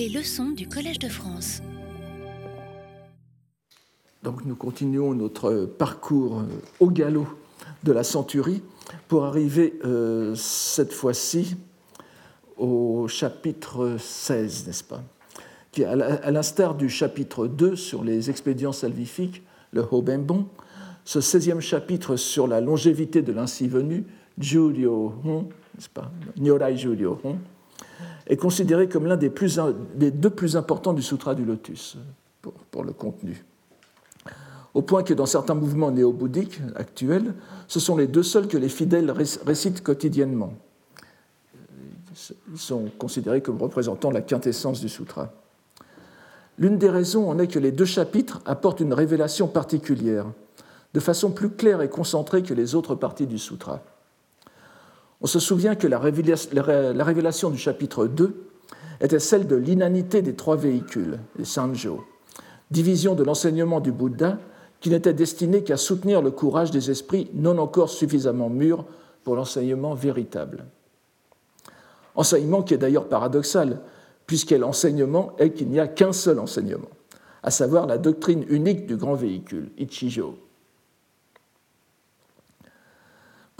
Les leçons du Collège de France. Donc nous continuons notre parcours au galop de la centurie pour arriver euh, cette fois-ci au chapitre 16, n'est-ce pas? Qui, à l'instar du chapitre 2 sur les expédients salvifiques, le Hobembon, ce 16e chapitre sur la longévité de l'ainsi venu, Hon, n'est-ce pas? Nyorai Hon, est considéré comme l'un des, deux plus importants du Sutra du Lotus pour, pour le contenu au point que dans certains mouvements néo-bouddhiques actuels, ce sont les deux seuls que les fidèles récitent quotidiennement. Ils sont considérés comme représentant la quintessence du sutra. L'une des raisons en est que les deux chapitres apportent une révélation particulière, de façon plus claire et concentrée que les autres parties du sutra. On se souvient que la révélation du chapitre 2 était celle de l'inanité des trois véhicules, les sanjo, division de l'enseignement du Bouddha qui n'était destiné qu'à soutenir le courage des esprits non encore suffisamment mûrs pour l'enseignement véritable. Enseignement qui est d'ailleurs paradoxal, puisque l'enseignement est qu'il n'y a qu'un seul enseignement, à savoir la doctrine unique du grand véhicule, Ichijo.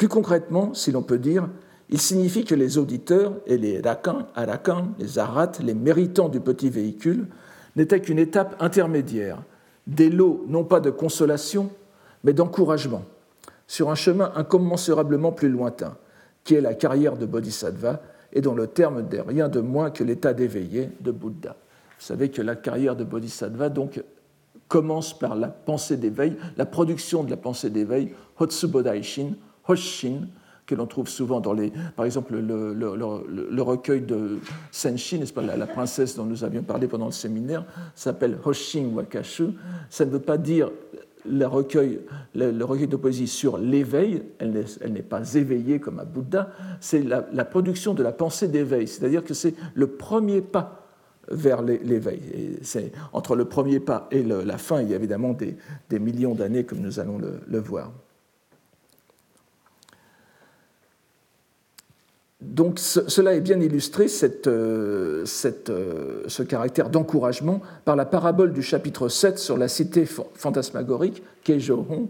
Plus concrètement, si l'on peut dire, il signifie que les auditeurs et les rakan, arakan, les arats, les méritants du petit véhicule, n'étaient qu'une étape intermédiaire, des lots non pas de consolation, mais d'encouragement, sur un chemin incommensurablement plus lointain, qui est la carrière de Bodhisattva, et dont le terme n'est rien de moins que l'état d'éveillé de Bouddha. Vous savez que la carrière de Bodhisattva donc, commence par la pensée d'éveil, la production de la pensée d'éveil, Hotsubodaishin, Hoshin, que l'on trouve souvent dans les, par exemple, le, recueil de Senshi, n'est-ce pas, la, princesse dont nous avions parlé pendant le séminaire, s'appelle Hoshin Wakashu. Ça ne veut pas dire le recueil, le, recueil de poésie sur l'éveil, elle n'est pas éveillée comme à Bouddha, c'est la, production de la pensée d'éveil, c'est-à-dire que c'est le premier pas vers l'éveil. Entre le premier pas et la fin, il y a évidemment des millions d'années, comme nous allons le voir. Donc cela est bien illustré, euh, euh, ce caractère d'encouragement, par la parabole du chapitre 7 sur la cité fantasmagorique, Keijohon.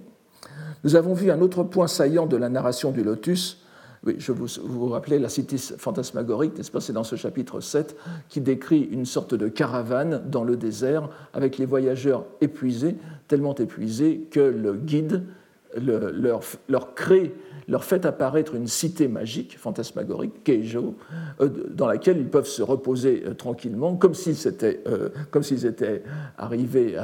Nous avons vu un autre point saillant de la narration du lotus. Oui, je vous, vous rappelez la cité fantasmagorique, n'est-ce pas? C'est dans ce chapitre 7 qui décrit une sorte de caravane dans le désert avec les voyageurs épuisés, tellement épuisés que le guide leur, leur leur fait apparaître une cité magique, fantasmagorique, Keijo, euh, dans laquelle ils peuvent se reposer euh, tranquillement, comme s'ils étaient, euh, étaient arrivés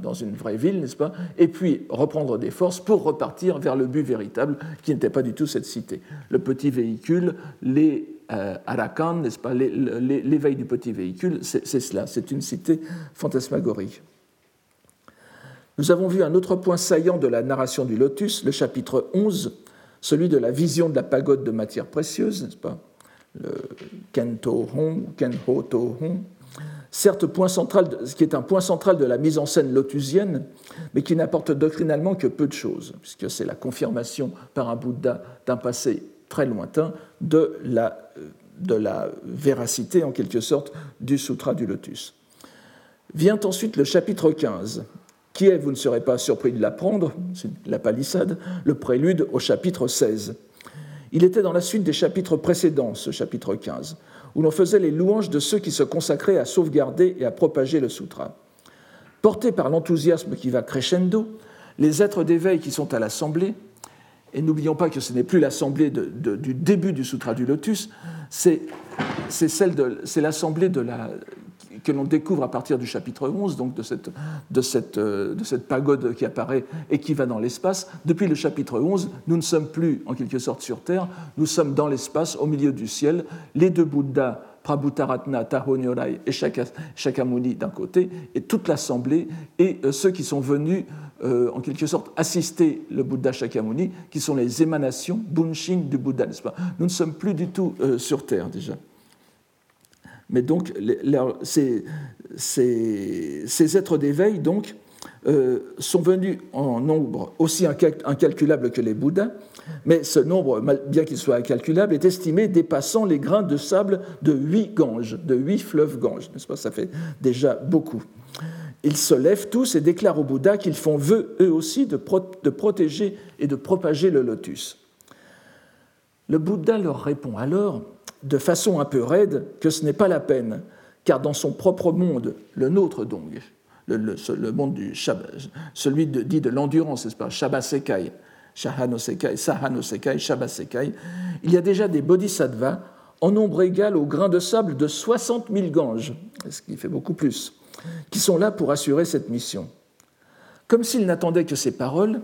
dans une vraie ville, n'est-ce pas? Et puis reprendre des forces pour repartir vers le but véritable, qui n'était pas du tout cette cité. Le petit véhicule, les Arakan, n'est-ce pas? L'éveil du petit véhicule, c'est cela, c'est une cité fantasmagorique. Nous avons vu un autre point saillant de la narration du lotus, le chapitre 11, celui de la vision de la pagode de matière précieuse, n'est-ce pas? Le Kento Hon. Certes, point central, ce qui est un point central de la mise en scène lotusienne, mais qui n'apporte doctrinalement que peu de choses, puisque c'est la confirmation par un Bouddha d'un passé très lointain de la, de la véracité, en quelque sorte, du Sutra du Lotus. Vient ensuite le chapitre 15, qui est, vous ne serez pas surpris de l'apprendre, c'est la palissade, le prélude au chapitre 16. Il était dans la suite des chapitres précédents, ce chapitre 15, où l'on faisait les louanges de ceux qui se consacraient à sauvegarder et à propager le sutra. Portés par l'enthousiasme qui va crescendo, les êtres d'éveil qui sont à l'assemblée, et n'oublions pas que ce n'est plus l'assemblée du début du Sutra du Lotus, c'est l'assemblée de la, que l'on découvre à partir du chapitre 11, donc euh, de cette pagode qui apparaît et qui va dans l'espace. Depuis le chapitre 11, nous ne sommes plus en quelque sorte sur Terre, nous sommes dans l'espace, au milieu du ciel. Les deux Bouddhas, Prabhutaratna, Taho Nyorai et Shakyamuni d'un côté, et toute l'assemblée, et euh, ceux qui sont venus euh, en quelque sorte assister le Bouddha Shakyamuni, qui sont les émanations Bunshin du Bouddha, n'est-ce pas? Nous ne sommes plus du tout sur Terre déjà. Mais donc, ces, êtres d'éveil donc, euh, sont venus en nombre aussi incalculable que les Bouddhas, Mais ce nombre, bien qu'il soit incalculable, est estimé dépassant les grains de sable de huit Ganges, de huit fleuves Ganges, n'est-ce pas? Ça fait déjà beaucoup. Ils se lèvent tous et déclarent au Bouddha qu'ils font vœu, eux aussi, de, de protéger et de propager le lotus. Le Bouddha leur répond alors, de façon un peu raide, que ce n'est pas la peine, car dans son propre monde, le nôtre donc, le, monde du celui dit de l'endurance, n'est-ce pas, Shabasekai, Shahanosekai, Sahanosekai, Shabasekai, il y a déjà des bodhisattvas en nombre égal au grain de sable de 60 000 ganges, ce qui fait beaucoup plus, qui sont là pour assurer cette mission. Comme s'ils n'attendaient que ces paroles,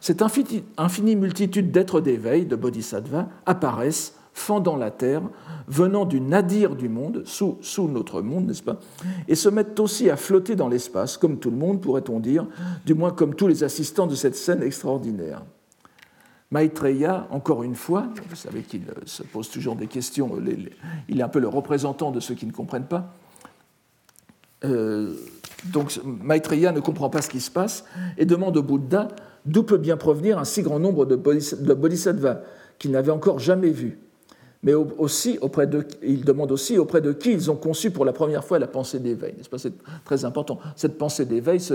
cette infinie multitude d'êtres d'éveil, de bodhisattvas, apparaissent, fendant la terre, venant du nadir du monde, sous, sous notre monde, n'est-ce pas, et se mettent aussi à flotter dans l'espace, comme tout le monde, pourrait-on dire, du moins comme tous les assistants de cette scène extraordinaire. Maitreya, encore une fois, vous savez qu'il euh, se pose toujours des questions, il est un peu le représentant de ceux qui ne comprennent pas. Euh, donc Maitreya ne comprend pas ce qui se passe et demande au Bouddha d'où peut bien provenir un si grand nombre de bodhisattvas qu'il n'avait encore jamais vus mais aussi auprès de, il demande aussi auprès de qui ils ont conçu pour la première fois la pensée d'éveil. C'est très important. Cette pensée d'éveil, ce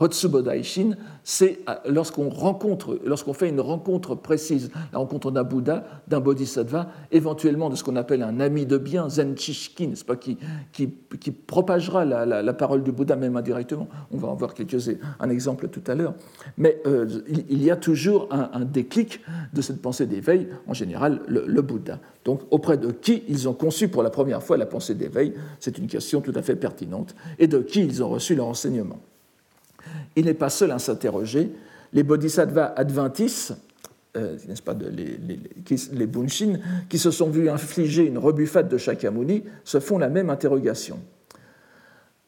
Hotsubodaishin, c'est euh, lorsqu'on rencontre, lorsqu'on fait une rencontre précise, la rencontre d'un Bouddha, d'un Bodhisattva, éventuellement de ce qu'on appelle un ami de bien, Zenchishkin, n'est-ce pas, qui, qui, qui propagera la, la, parole du Bouddha même indirectement. On va en voir quelques, un exemple tout à l'heure. Mais euh, il, y a toujours un, déclic de cette pensée d'éveil, en général le, Bouddha. Auprès de qui ils ont conçu pour la première fois la pensée d'éveil, c'est une question tout à fait pertinente, et de qui ils ont reçu leur enseignement. Il n'est pas seul à s'interroger. Les bodhisattvas adventis, euh, n'est-ce pas, les, les, qui se sont vus infliger une rebuffade de Shakyamuni, se font la même interrogation.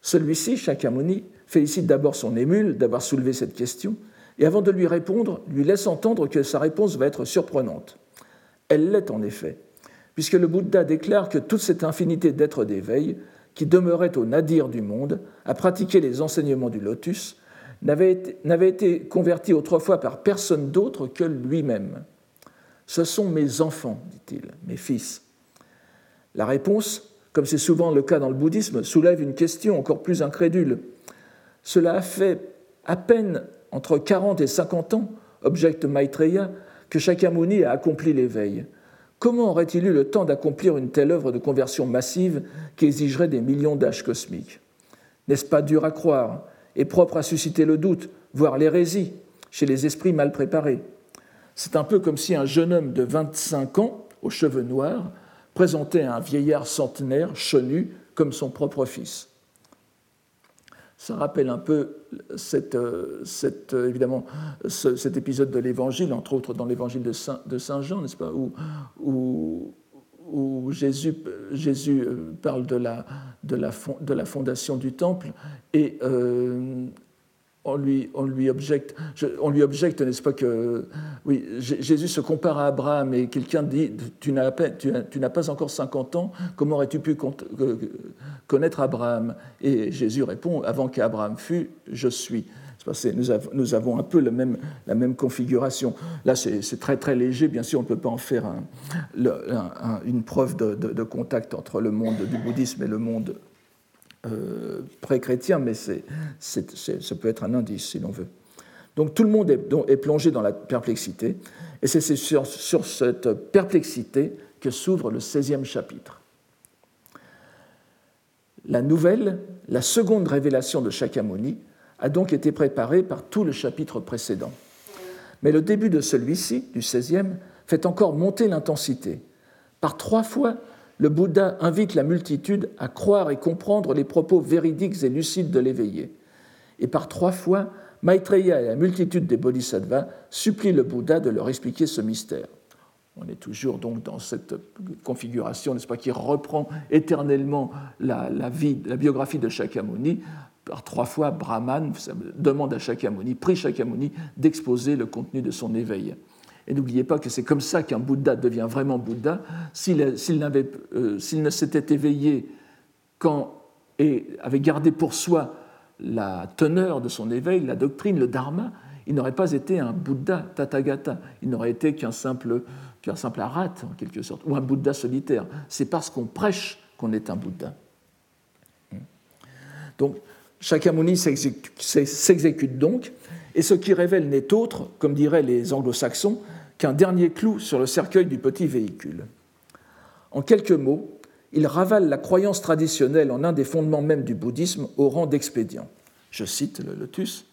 Celui-ci, Shakyamuni, félicite d'abord son émule d'avoir soulevé cette question, et avant de lui répondre, lui laisse entendre que sa réponse va être surprenante. Elle l'est en effet, puisque le Bouddha déclare que toute cette infinité d'êtres d'éveil, qui demeurait au nadir du monde, à pratiquer les enseignements du lotus, n'avait été, été converti autrefois par personne d'autre que lui-même. Ce sont mes enfants, dit-il, mes fils. La réponse, comme c'est souvent le cas dans le bouddhisme, soulève une question encore plus incrédule. Cela a fait à peine entre 40 et 50 ans, objecte Maitreya, que Shakyamuni a accompli l'éveil. Comment aurait-il eu le temps d'accomplir une telle œuvre de conversion massive qui exigerait des millions d'âges cosmiques? N'est-ce pas dur à croire et propre à susciter le doute, voire l'hérésie, chez les esprits mal préparés? C'est un peu comme si un jeune homme de 25 ans, aux cheveux noirs, présentait un vieillard centenaire, chenu, comme son propre fils ça rappelle un peu cette, euh, euh, évidemment cet épisode de l'Évangile, entre autres dans l'Évangile de Saint, de Saint Jean, n'est-ce pas, où, où, Jésus, Jésus, euh, parle de la, de, la, de la fondation du temple et on lui, objecte, on lui objecte, n'est-ce pas, que oui, Jésus se compare à Abraham et quelqu'un dit Tu n'as pas encore 50 ans, comment aurais-tu pu connaître Abraham? Et Jésus répond Avant qu'Abraham fût, je suis. Nous nous avons, un peu le même, la même configuration. Là, c'est très très léger, bien sûr, on ne peut pas en faire une preuve de, contact entre le monde du bouddhisme et le monde euh, pré-chrétien, mais ça peut être un indice si l'on veut. Donc tout le monde est, plongé dans la perplexité, et c'est sur, cette perplexité que s'ouvre le 16e chapitre. La nouvelle, la seconde révélation de Shakyamuni, a donc été préparée par tout le chapitre précédent. Mais le début de celui-ci, du 16e, fait encore monter l'intensité. Par trois fois, le Bouddha invite la multitude à croire et comprendre les propos véridiques et lucides de l'éveillé. Et par trois fois, Maitreya et la multitude des bodhisattvas supplient le Bouddha de leur expliquer ce mystère. On est toujours donc dans cette configuration, n'est-ce pas, qui reprend éternellement la, vie, la biographie de Shakyamuni. Par trois fois, Brahman demande à Shakyamuni, prie Shakyamuni d'exposer le contenu de son éveil. Et n'oubliez pas que c'est comme ça qu'un Bouddha devient vraiment Bouddha. S'il euh, ne s'était éveillé quand, et avait gardé pour soi la teneur de son éveil, la doctrine, le dharma, il n'aurait pas été un Bouddha Tathagata, il n'aurait été qu'un simple, qu'un simple arate, en quelque sorte, ou un Bouddha solitaire. C'est parce qu'on prêche qu'on est un Bouddha. Donc, Shakyamuni s'exécute donc, et ce qui révèle n'est autre, comme diraient les anglo-saxons, qu'un dernier clou sur le cercueil du petit véhicule. En quelques mots, il ravale la croyance traditionnelle en un des fondements même du bouddhisme au rang d'expédient. Je cite le lotus.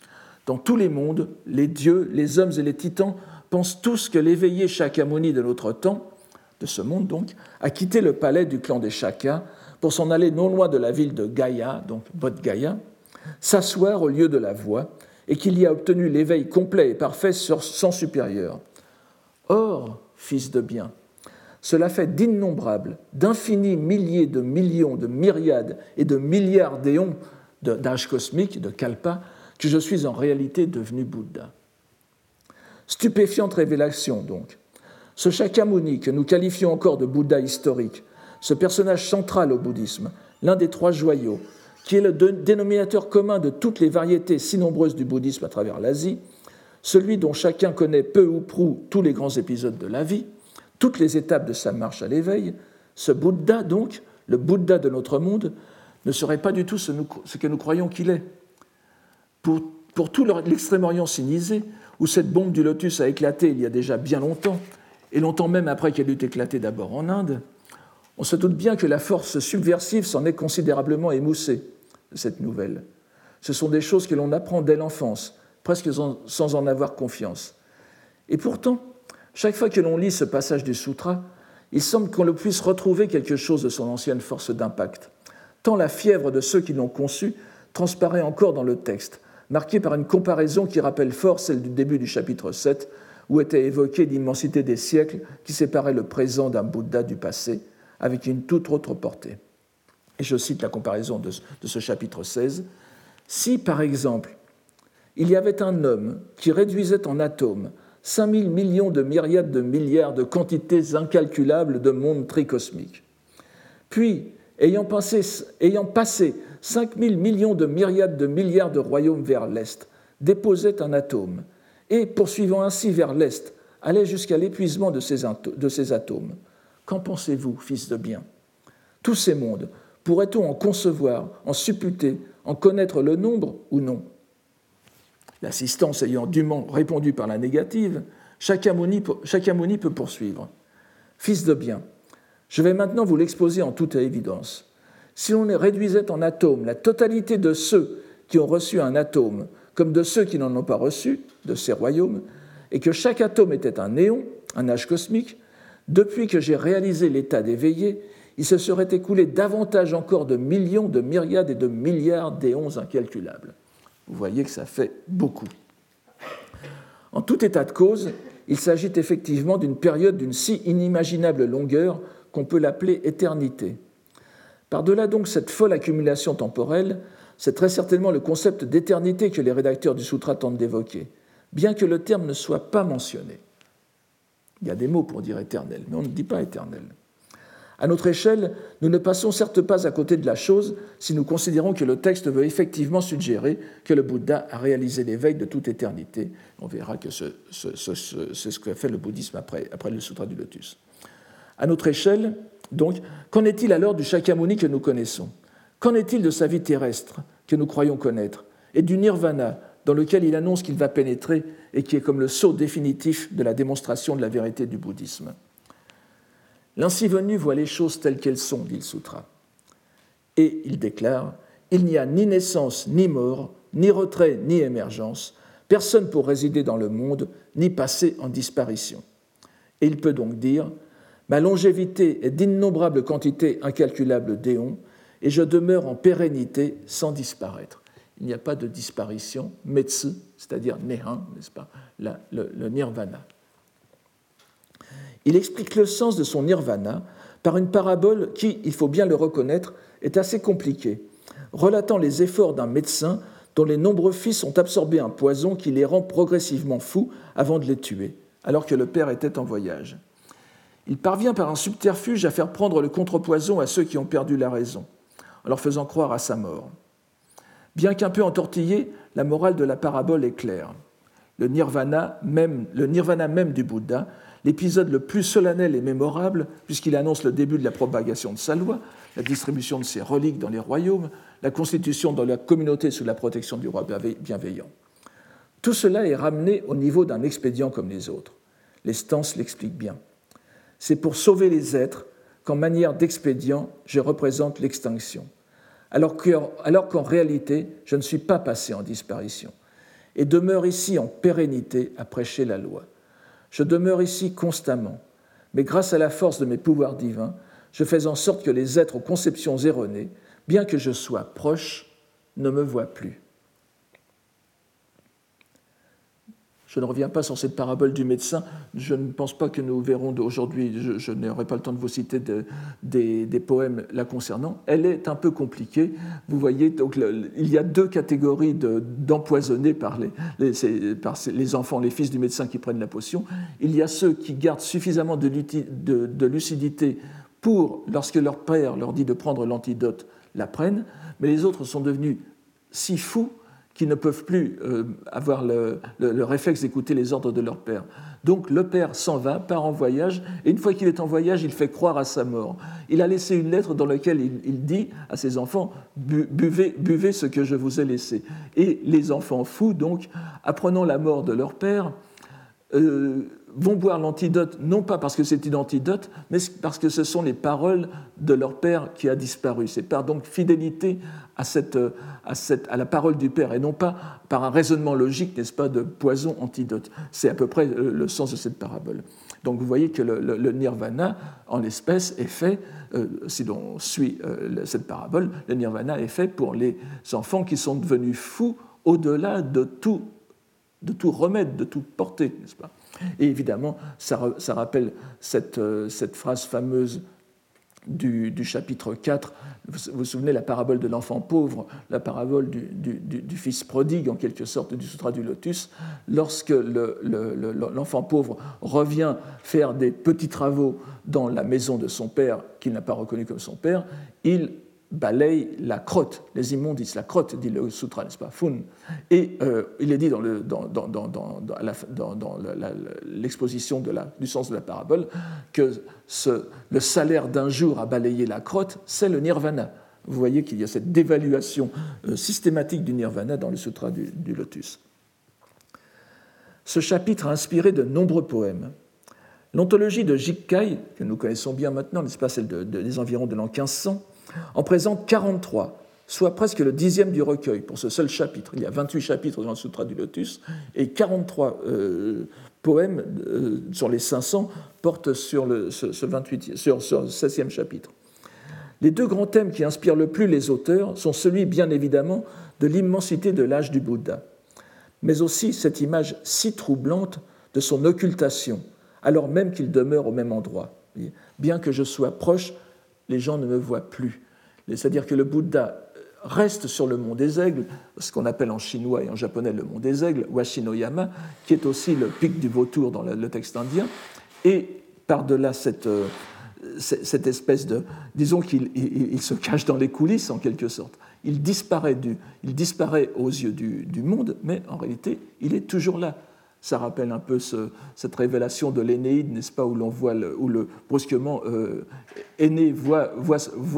Dans tous les mondes, les dieux, les hommes et les titans pensent tous que l'éveillé Shakyamuni de notre temps, de ce monde donc, a quitté le palais du clan des Shaka pour s'en aller non loin de la ville de Gaya, donc Bodh Gaya, s'asseoir au lieu de la voie, et qu'il y a obtenu l'éveil complet et parfait son supérieur. Or, fils de bien, cela fait d'innombrables, d'infinis milliers de millions, de myriades et de milliards d'éons d'âge cosmique, de kalpa, que je suis en réalité devenu Bouddha. Stupéfiante révélation, donc. Ce Shakyamuni, que nous qualifions encore de Bouddha historique, ce personnage central au bouddhisme, l'un des trois joyaux, qui est le dénominateur commun de toutes les variétés si nombreuses du bouddhisme à travers l'Asie, celui dont chacun connaît peu ou prou tous les grands épisodes de la vie, toutes les étapes de sa marche à l'éveil, ce Bouddha, donc, le Bouddha de notre monde, ne serait pas du tout ce, que nous croyons qu'il est. Pour, pour tout l'extrême-orient sinisé, où cette bombe du lotus a éclaté il y a déjà bien longtemps, et longtemps même après qu'elle eut éclaté d'abord en Inde, on se doute bien que la force subversive s'en est considérablement émoussée, cette nouvelle. Ce sont des choses que l'on apprend dès l'enfance, presque sans en avoir confiance. Et pourtant, chaque fois que l'on lit ce passage du sutra, il semble qu'on le puisse retrouver quelque chose de son ancienne force d'impact, tant la fièvre de ceux qui l'ont conçu transparaît encore dans le texte, marqué par une comparaison qui rappelle fort celle du début du chapitre 7, où était évoquée l'immensité des siècles qui séparaient le présent d'un Bouddha du passé, avec une toute autre portée. Et je cite la comparaison de, ce chapitre 16. Si, par exemple, il y avait un homme qui réduisait en atomes 5000 millions de myriades de milliards de quantités incalculables de mondes tricosmiques, puis, ayant passé, ayant passé 5000 millions de myriades de milliards de royaumes vers l'Est, déposait un atome, et, poursuivant ainsi vers l'Est, allait jusqu'à l'épuisement de ces atomes. Qu'en pensez-vous, fils de bien? Tous ces mondes, pourrait-on en concevoir, en supputer, en connaître le nombre ou non? L'assistance ayant dûment répondu par la négative, Shakyamuni peut poursuivre. Fils de bien, je vais maintenant vous l'exposer en toute évidence. Si l'on réduisait en atomes la totalité de ceux qui ont reçu un atome, comme de ceux qui n'en ont pas reçu, de ces royaumes, et que chaque atome était un néon, un âge cosmique, depuis que j'ai réalisé l'état d'éveillé, il se serait écoulé davantage encore de millions, de myriades et de milliards d'éons incalculables. Vous voyez que ça fait beaucoup. En tout état de cause, il s'agit effectivement d'une période d'une si inimaginable longueur qu'on peut l'appeler éternité. Par-delà donc cette folle accumulation temporelle, c'est très certainement le concept d'éternité que les rédacteurs du Sutra tentent d'évoquer, bien que le terme ne soit pas mentionné. Il y a des mots pour dire éternel, mais on ne dit pas éternel. À notre échelle, nous ne passons certes pas à côté de la chose si nous considérons que le texte veut effectivement suggérer que le Bouddha a réalisé l'éveil de toute éternité. On verra que c'est ce, qu'a fait le bouddhisme après, après le Sutra du Lotus. À notre échelle, donc, qu'en est-il alors du Shakyamuni que nous connaissons? Qu'en est-il de sa vie terrestre que nous croyons connaître? Et du nirvana dans lequel il annonce qu'il va pénétrer et qui est comme le saut définitif de la démonstration de la vérité du bouddhisme. L'ainsi venu voit les choses telles qu'elles sont, dit le Sutra. Et il déclare Il n'y a ni naissance, ni mort, ni retrait, ni émergence, personne pour résider dans le monde, ni passer en disparition. Et il peut donc dire Ma longévité est d'innombrables quantités incalculables d'éons, et je demeure en pérennité sans disparaître il n'y a pas de disparition, metsu, c'est-à-dire nehan, n'est-ce pas, le, nirvana. Il explique le sens de son nirvana par une parabole qui, il faut bien le reconnaître, est assez compliquée, relatant les efforts d'un médecin dont les nombreux fils ont absorbé un poison qui les rend progressivement fous avant de les tuer, alors que le père était en voyage. Il parvient par un subterfuge à faire prendre le contrepoison à ceux qui ont perdu la raison, en leur faisant croire à sa mort. Bien qu'un peu entortillée, la morale de la parabole est claire. le nirvana même, le nirvana même du Bouddha, l'épisode le plus solennel et mémorable, puisqu'il annonce le début de la propagation de sa loi, la distribution de ses reliques dans les royaumes, la constitution de la communauté sous la protection du roi bienveillant. Tout cela est ramené au niveau d'un expédient comme les autres. Les stances l'expliquent bien. C'est pour sauver les êtres qu'en manière d'expédient, je représente l'extinction, alors qu'en réalité, je ne suis pas passé en disparition, et demeure ici en pérennité à prêcher la loi. Je demeure ici constamment, mais grâce à la force de mes pouvoirs divins, je fais en sorte que les êtres aux conceptions erronées, bien que je sois proche, ne me voient plus. Je ne reviens pas sur cette parabole du médecin. Je ne pense pas que nous verrons aujourd'hui, je, n'aurai pas le temps de vous citer des, poèmes la concernant. Elle est un peu compliquée. Vous voyez, il y a deux catégories d'empoisonnés par, les, par les enfants, les fils du médecin qui prennent la potion. Il y a ceux qui gardent suffisamment de, de lucidité pour, lorsque leur père leur dit de prendre l'antidote, la prennent, mais les autres sont devenus si fous qui ne peuvent plus euh, avoir le, réflexe d'écouter les ordres de leur père. Donc le père s'en va, part en voyage, et une fois qu'il est en voyage, il fait croire à sa mort. Il a laissé une lettre dans laquelle il, dit à ses enfants, buvez, buvez ce que je vous ai laissé. Et les enfants fous, donc, apprenant la mort de leur père, euh, vont boire l'antidote, non pas parce que c'est une antidote, mais parce que ce sont les paroles de leur père qui a disparu. C'est par donc fidélité à, cette, à, cette, à, la parole du père et non pas par un raisonnement logique, n'est-ce pas, de poison antidote. C'est à peu près le sens de cette parabole. Donc vous voyez que le, nirvana, en l'espèce, est fait, euh, si l'on suit euh, cette parabole, le nirvana est fait pour les enfants qui sont devenus fous au-delà de tout, de tout remède, de toute portée, n'est-ce pas? Et évidemment, ça, rappelle euh, cette, phrase fameuse du, chapitre 4. Vous vous souvenez la parabole de l'enfant pauvre, la parabole du, fils prodigue, en quelque sorte, du Sutra du Lotus. Lorsque l'enfant pauvre revient faire des petits travaux dans la maison de son père, qu'il n'a pas reconnu comme son père, il balaye la crotte, les immondices, la crotte, dit le sutra, n'est-ce pas, fun. Et euh, il est dit dans, le, dans, dans, dans l'exposition du sens de la parabole que le salaire d'un jour à balayer la crotte, c'est le nirvana. Vous voyez qu'il y a cette dévaluation euh, systématique du nirvana dans le sutra du, lotus. Ce chapitre a inspiré de nombreux poèmes. L'ontologie de Jikkai, que nous connaissons bien maintenant, n'est-ce pas, celle des environs de l'an 1500, en présente 43, soit presque le dixième du recueil pour ce seul chapitre. Il y a 28 chapitres dans le Sutra du Lotus et 43 euh, poèmes euh, sur les 500 portent sur, ce, 28, sur, ce 16e chapitre. Les deux grands thèmes qui inspirent le plus les auteurs sont celui, bien évidemment, de l'immensité de l'âge du Bouddha, mais aussi cette image si troublante de son occultation, alors même qu'il demeure au même endroit. Bien que je sois proche les gens ne me voient plus. C'est-à-dire que le Bouddha reste sur le mont des aigles, ce qu'on appelle en chinois et en japonais le mont des aigles, Washinoyama, qui est aussi le pic du vautour dans le texte indien, et par-delà cette, euh, cette espèce de... Disons qu'il se cache dans les coulisses en quelque sorte. Il disparaît, du, il disparaît aux yeux du, du monde, mais en réalité, il est toujours là. Ça rappelle un peu cette révélation de l'Énéide, n'est-ce pas, où l'on voit, où brusquement, euh, Aîné voit,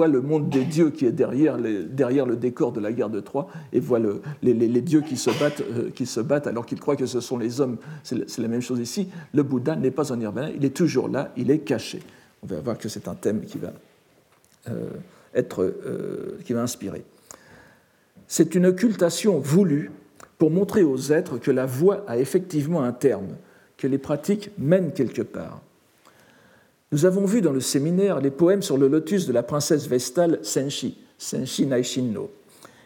le monde des dieux qui est derrière, le décor de la guerre de Troie et voit le, les, dieux qui se battent, euh, alors qu'il croit que ce sont les hommes. C'est la même chose ici. Le Bouddha n'est pas un nirvana, il est toujours là, il est caché. On va voir que c'est un thème qui va euh, être, euh, qui va inspirer. C'est une occultation voulue pour montrer aux êtres que la voie a effectivement un terme, que les pratiques mènent quelque part. Nous avons vu dans le séminaire les poèmes sur le lotus de la princesse vestale Senshi, Senshi Naishinno.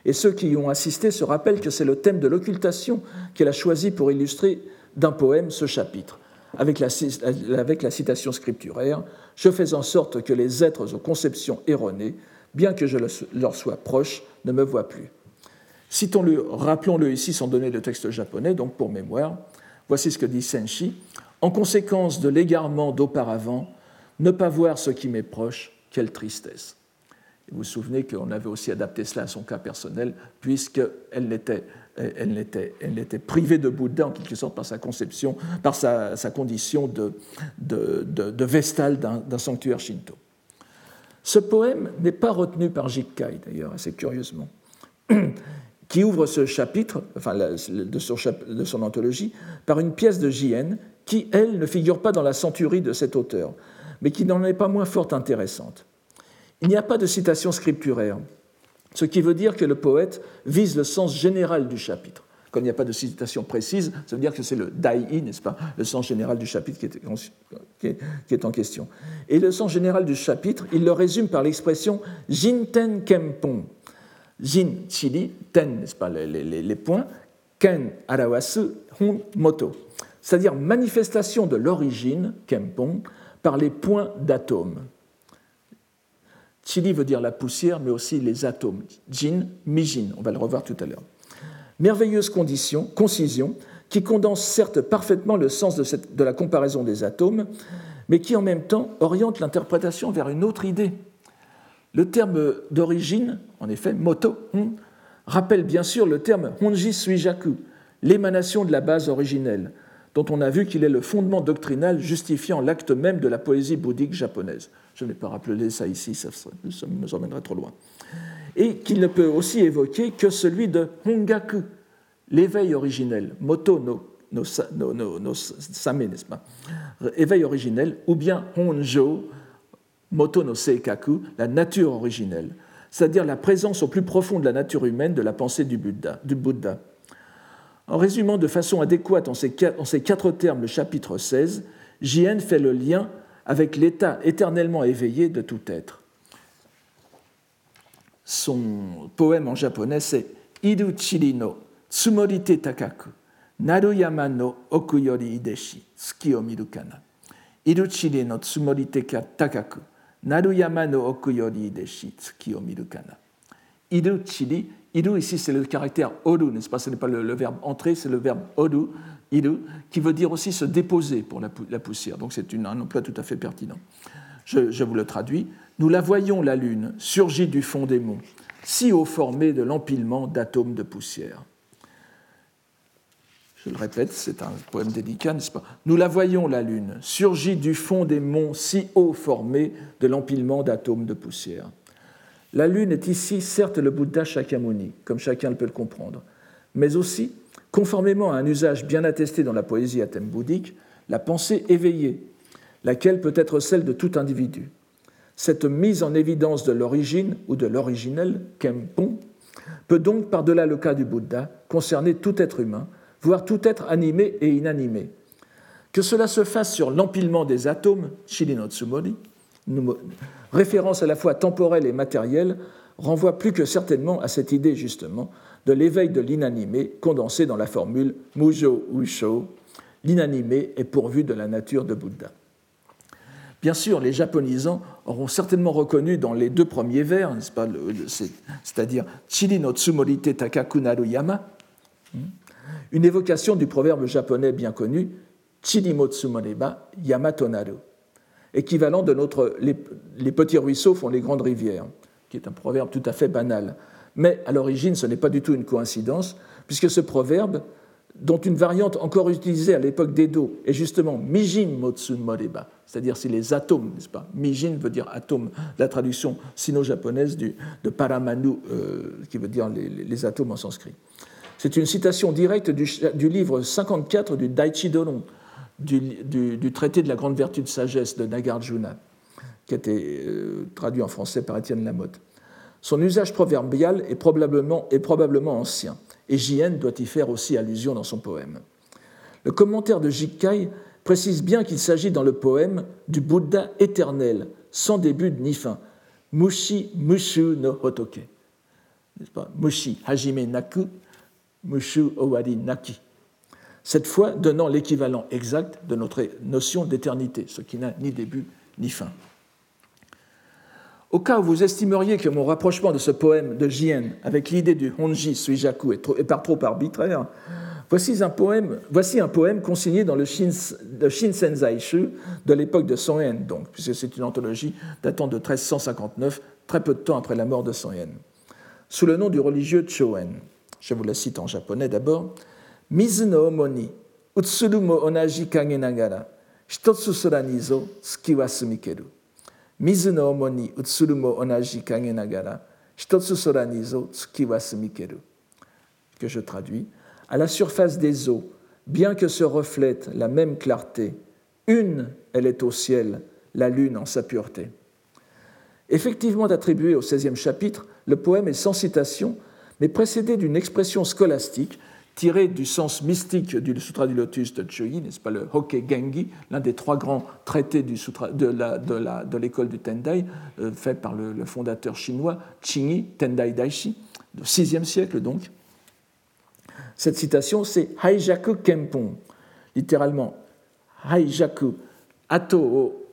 Et ceux qui y ont assisté se rappellent que c'est le thème de l'occultation qu'elle a choisi pour illustrer d'un poème ce chapitre, avec la, citation scripturaire Je fais en sorte que les êtres aux conceptions erronées, bien que je leur sois proche, ne me voient plus. Citons-le, rappelons-le ici sans donner le texte japonais, donc pour mémoire. Voici ce que dit Senshi. En conséquence de l'égarement d'auparavant, ne pas voir ce qui m'est proche, quelle tristesse. vous vous souvenez qu'on avait aussi adapté cela à son cas personnel, puisqu'elle n'était elle n'était privée de Bouddha en quelque sorte par sa conception, par sa, condition de, de, de, vestale d'un sanctuaire shinto. Ce poème n'est pas retenu par Jikkai, d'ailleurs, assez curieusement, qui ouvre ce chapitre, enfin de son, anthologie, par une pièce de Jien qui, elle, ne figure pas dans la centurie de cet auteur, mais qui n'en est pas moins fort intéressante. Il n'y a pas de citation scripturaire, ce qui veut dire que le poète vise le sens général du chapitre. Quand il n'y a pas de citation précise, ça veut dire que c'est le dai, n'est-ce pas, le sens général du chapitre qui est, en question. Et le sens général du chapitre, il le résume par l'expression Jinten Kempon. Jin, chili, ten, n'est-ce pas, les, points, ken, arawasu, hon, moto. C'est-à-dire manifestation de l'origine, kempon, par les points d'atomes. Chili veut dire la poussière, mais aussi les atomes. Jin, mijin, on va le revoir tout à l'heure. Merveilleuse condition, concision, qui condense certes parfaitement le sens de, de la comparaison des atomes, mais qui en même temps oriente l'interprétation vers une autre idée. Le terme d'origine, en effet, moto, hmm, rappelle bien sûr le terme honji suijaku, l'émanation de la base originelle, dont on a vu qu'il est le fondement doctrinal justifiant l'acte même de la poésie bouddhique japonaise. Je ne vais pas rappeler ça ici, ça, nous emmènerait trop loin. Et qu'il ne peut aussi évoquer que celui de Hongaku, l'éveil originel, moto no, no, same, n'est-ce pas? Éveil originel, ou bien Honjo, moto no seikaku, la nature originelle, c'est-à-dire la présence au plus profond de la nature humaine de la pensée du Bouddha. Du Bouddha. En résumant de façon adéquate en ces, quatre termes le chapitre 16, Jien fait le lien avec l'état éternellement éveillé de tout être. Son poème en japonais, c'est Iru Chiri no Tsumorite Takaku, Naruyama no Okuyori Ideshi, Tsuki o Miru kana. Iru Chiri no Tsumorite Takaku, Naruyama no Okuyori Ideshi, Tsuki o Miru kana. Iru ici, c'est le caractère odu, n'est-ce pas? Ce n'est pas le, verbe entrer, c'est le verbe odu, idu, qui veut dire aussi se déposer pour la, poussière. Donc c'est un emploi tout à fait pertinent. Je, vous le traduis. Nous la voyons, la lune, surgie du fond des monts, si haut formée de l'empilement d'atomes de poussière. Je le répète, c'est un poème délicat, n'est-ce pas? Nous la voyons, la lune, surgie du fond des monts, si haut formée de l'empilement d'atomes de poussière. La lune est ici certes le Bouddha Shakyamuni, comme chacun peut le comprendre, mais aussi, conformément à un usage bien attesté dans la poésie à thème bouddhique, la pensée éveillée, laquelle peut être celle de tout individu. Cette mise en évidence de l'origine ou de l'originel, Kempon, peut donc, par-delà le cas du Bouddha, concerner tout être humain, voire tout être animé et inanimé. Que cela se fasse sur l'empilement des atomes, Shirinotsumori, référence à la fois temporelle et matérielle, renvoie plus que certainement à cette idée justement de l'éveil de l'inanimé condensé dans la formule Mujo Usho, l'inanimé est pourvu de la nature de Bouddha. Bien sûr, les japonisants auront certainement reconnu dans les deux premiers vers, c'est-à-dire Chiri no Tsumorite Takaku Yama, hmm, une évocation du proverbe japonais bien connu Chiri mo Tsumoreba Yamatonaru, équivalent de notre les, petits ruisseaux font les grandes rivières, qui est un proverbe tout à fait banal. Mais à l'origine, ce n'est pas du tout une coïncidence, puisque ce proverbe, dont une variante encore utilisée à l'époque d'Edo est justement Mijin Motsun Moreba, c'est-à-dire c'est les atomes, n'est-ce pas? Mijin veut dire atome, la traduction sino-japonaise de Paramanu, euh, qui veut dire les, atomes en sanskrit. C'est une citation directe du, livre 54 du Daichi Doron, du, traité de la grande vertu de sagesse de Nagarjuna, qui a été euh, traduit en français par Étienne Lamotte. Son usage proverbial est probablement, ancien, et Jien doit y faire aussi allusion dans son poème. Le commentaire de Jikkai précise bien qu'il s'agit dans le poème du Bouddha éternel, sans début ni fin, Mushi Mushu no Hotoke. Mushi, Hajime Naku, Mushu Owari Naki cette fois donnant l'équivalent exact de notre notion d'éternité, ce qui n'a ni début ni fin. Au cas où vous estimeriez que mon rapprochement de ce poème de Jien avec l'idée du Honji Suijaku est, trop, par trop arbitraire, voici un poème, consigné dans le, Shin, Shinsenzaishu de l'époque de Son donc, puisque c'est une anthologie datant de 1359, très peu de temps après la mort de Son sous le nom du religieux Choen. Je vous la cite en japonais d'abord. Mizu no omoni, utsuru mo onaji kage nagara, hitotsu sora tsuki wa sumikeru. Mizu no omoni, utsuru mo onaji kage nagara, hitotsu sora tsuki wa sumikeru. Que je traduis. À la surface des eaux, bien que se reflète la même clarté, une, elle est au ciel, la lune en sa pureté. Effectivement attribué au XVIe chapitre, le poème est sans citation, mais précédé d'une expression scolastique tirée du sens mystique du Sutra du Lotus de Choi, n'est-ce pas, le Hokke Gengi, l'un des trois grands traités du sutra, de l'école du Tendai, euh, fait par le, fondateur chinois Qingyi Tendai Daishi, du VIe siècle donc. Cette citation, c'est Haijaku Kempon, littéralement Haijaku Ato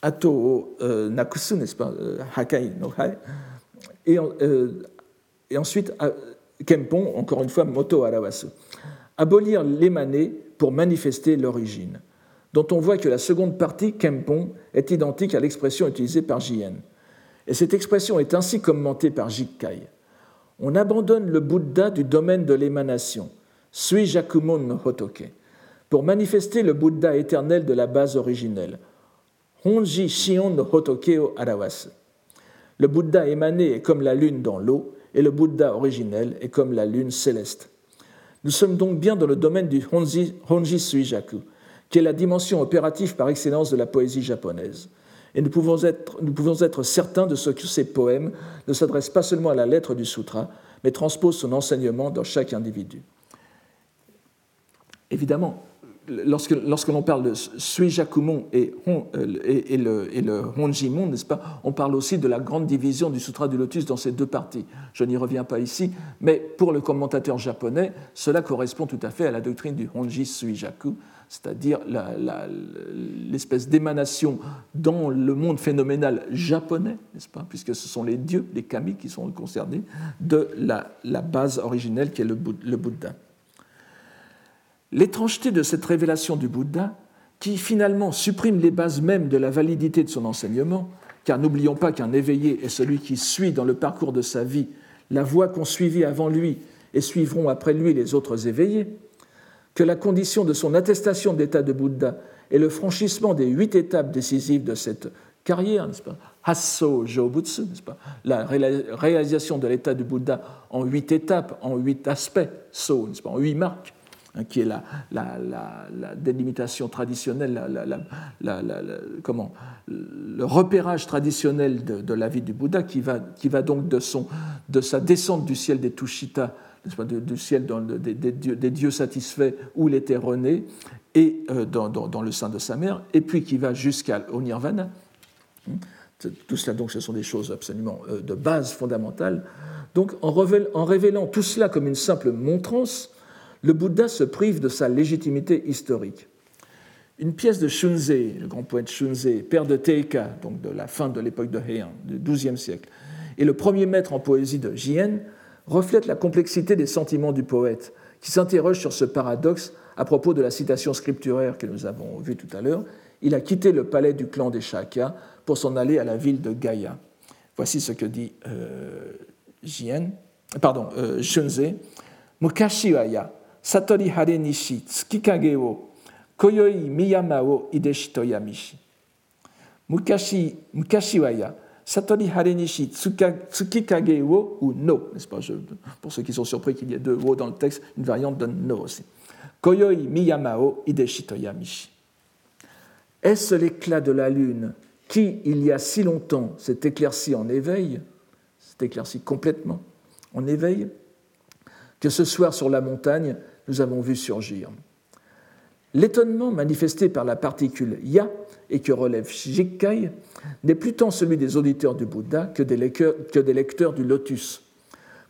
Ato euh, Nakusu, n'est-ce pas, euh, Hakai no Hai, et, et ensuite Kempon, encore une fois, Moto Arawasu. Abolir l'émané pour manifester l'origine, dont on voit que la seconde partie, Kempon, est identique à l'expression utilisée par Jien. Et cette expression est ainsi commentée par Jikkai. On abandonne le Bouddha du domaine de l'émanation, Sui Jakumon no Hotoke, pour manifester le Bouddha éternel de la base originelle, Honji Shion no Hotoke o Arawasu. Le Bouddha émané est comme la lune dans l'eau, et le Bouddha originel est comme la lune céleste. Nous sommes donc bien dans le domaine du Honji, Suijaku, qui est la dimension opérative par excellence de la poésie japonaise. Et nous pouvons, être, nous pouvons être certains de ce que ces poèmes ne s'adressent pas seulement à la lettre du sutra, mais transposent son enseignement dans chaque individu. Évidemment, lorsque, lorsque l'on parle de Suijakumon et, euh, et, le, et le Honjimon, n'est-ce pas, on parle aussi de la grande division du Sutra du Lotus dans ces deux parties. Je n'y reviens pas ici, mais pour le commentateur japonais, cela correspond tout à fait à la doctrine du Honji Suijaku, c'est-à-dire l'espèce d'émanation dans le monde phénoménal japonais, n'est-ce pas, puisque ce sont les dieux, les kami qui sont concernés, de la, base originelle qui est le Bouddha. L'étrangeté de cette révélation du Bouddha, qui finalement supprime les bases mêmes de la validité de son enseignement, car n'oublions pas qu'un éveillé est celui qui suit dans le parcours de sa vie la voie qu'ont suivie avant lui et suivront après lui les autres éveillés, que la condition de son attestation d'état de Bouddha est le franchissement des huit étapes décisives de cette carrière, n'est-ce pas Hasso Jobutsu, n'est-ce pas La réalisation de l'état du Bouddha en huit étapes, en huit aspects, so, n'est-ce pas En huit marques. Hein, qui est la, délimitation traditionnelle, le repérage traditionnel de, la vie du Bouddha, qui va, donc de, sa descente du ciel des Tushita, du ciel des, dieux, satisfaits où il était rené, et euh, dans, le sein de sa mère, et puis qui va jusqu'au nirvana. Tout cela, donc, ce sont des choses absolument euh, de base fondamentale. Donc, en révélant tout cela comme une simple montrance, le Bouddha se prive de sa légitimité historique. Une pièce de Shunzei, le grand poète Shunzei, père de Teika, donc de la fin de l'époque de Heian, du XIIe siècle, et le premier maître en poésie de Jien, reflète la complexité des sentiments du poète, qui s'interroge sur ce paradoxe à propos de la citation scripturaire que nous avons vue tout à l'heure. Il a quitté le palais du clan des Shakya pour s'en aller à la ville de Gaïa. Voici ce que dit euh, pardon, euh, Shunzei. Mukashi wa ya, satori hare nishi tsukikage wo koyoi miyama wo ideshi to yamishi. Mukashi, mukashi wa ya, satori hare nishi tsukikage wo ou no, n'est-ce pas? Pour ceux qui sont surpris qu'il y ait deux wo dans le texte, une variante de no aussi. Koyoi miyama wo ideshi to yamishi. Est-ce l'éclat de la lune qui, il y a si longtemps, s'est éclairci en éveil, s'est éclairci complètement en éveil, que ce soir sur la montagne, nous avons vu surgir. L'étonnement manifesté par la particule ya et que relève Jikkai n'est plus tant celui des auditeurs du Bouddha que des, lecteurs, que des lecteurs du lotus.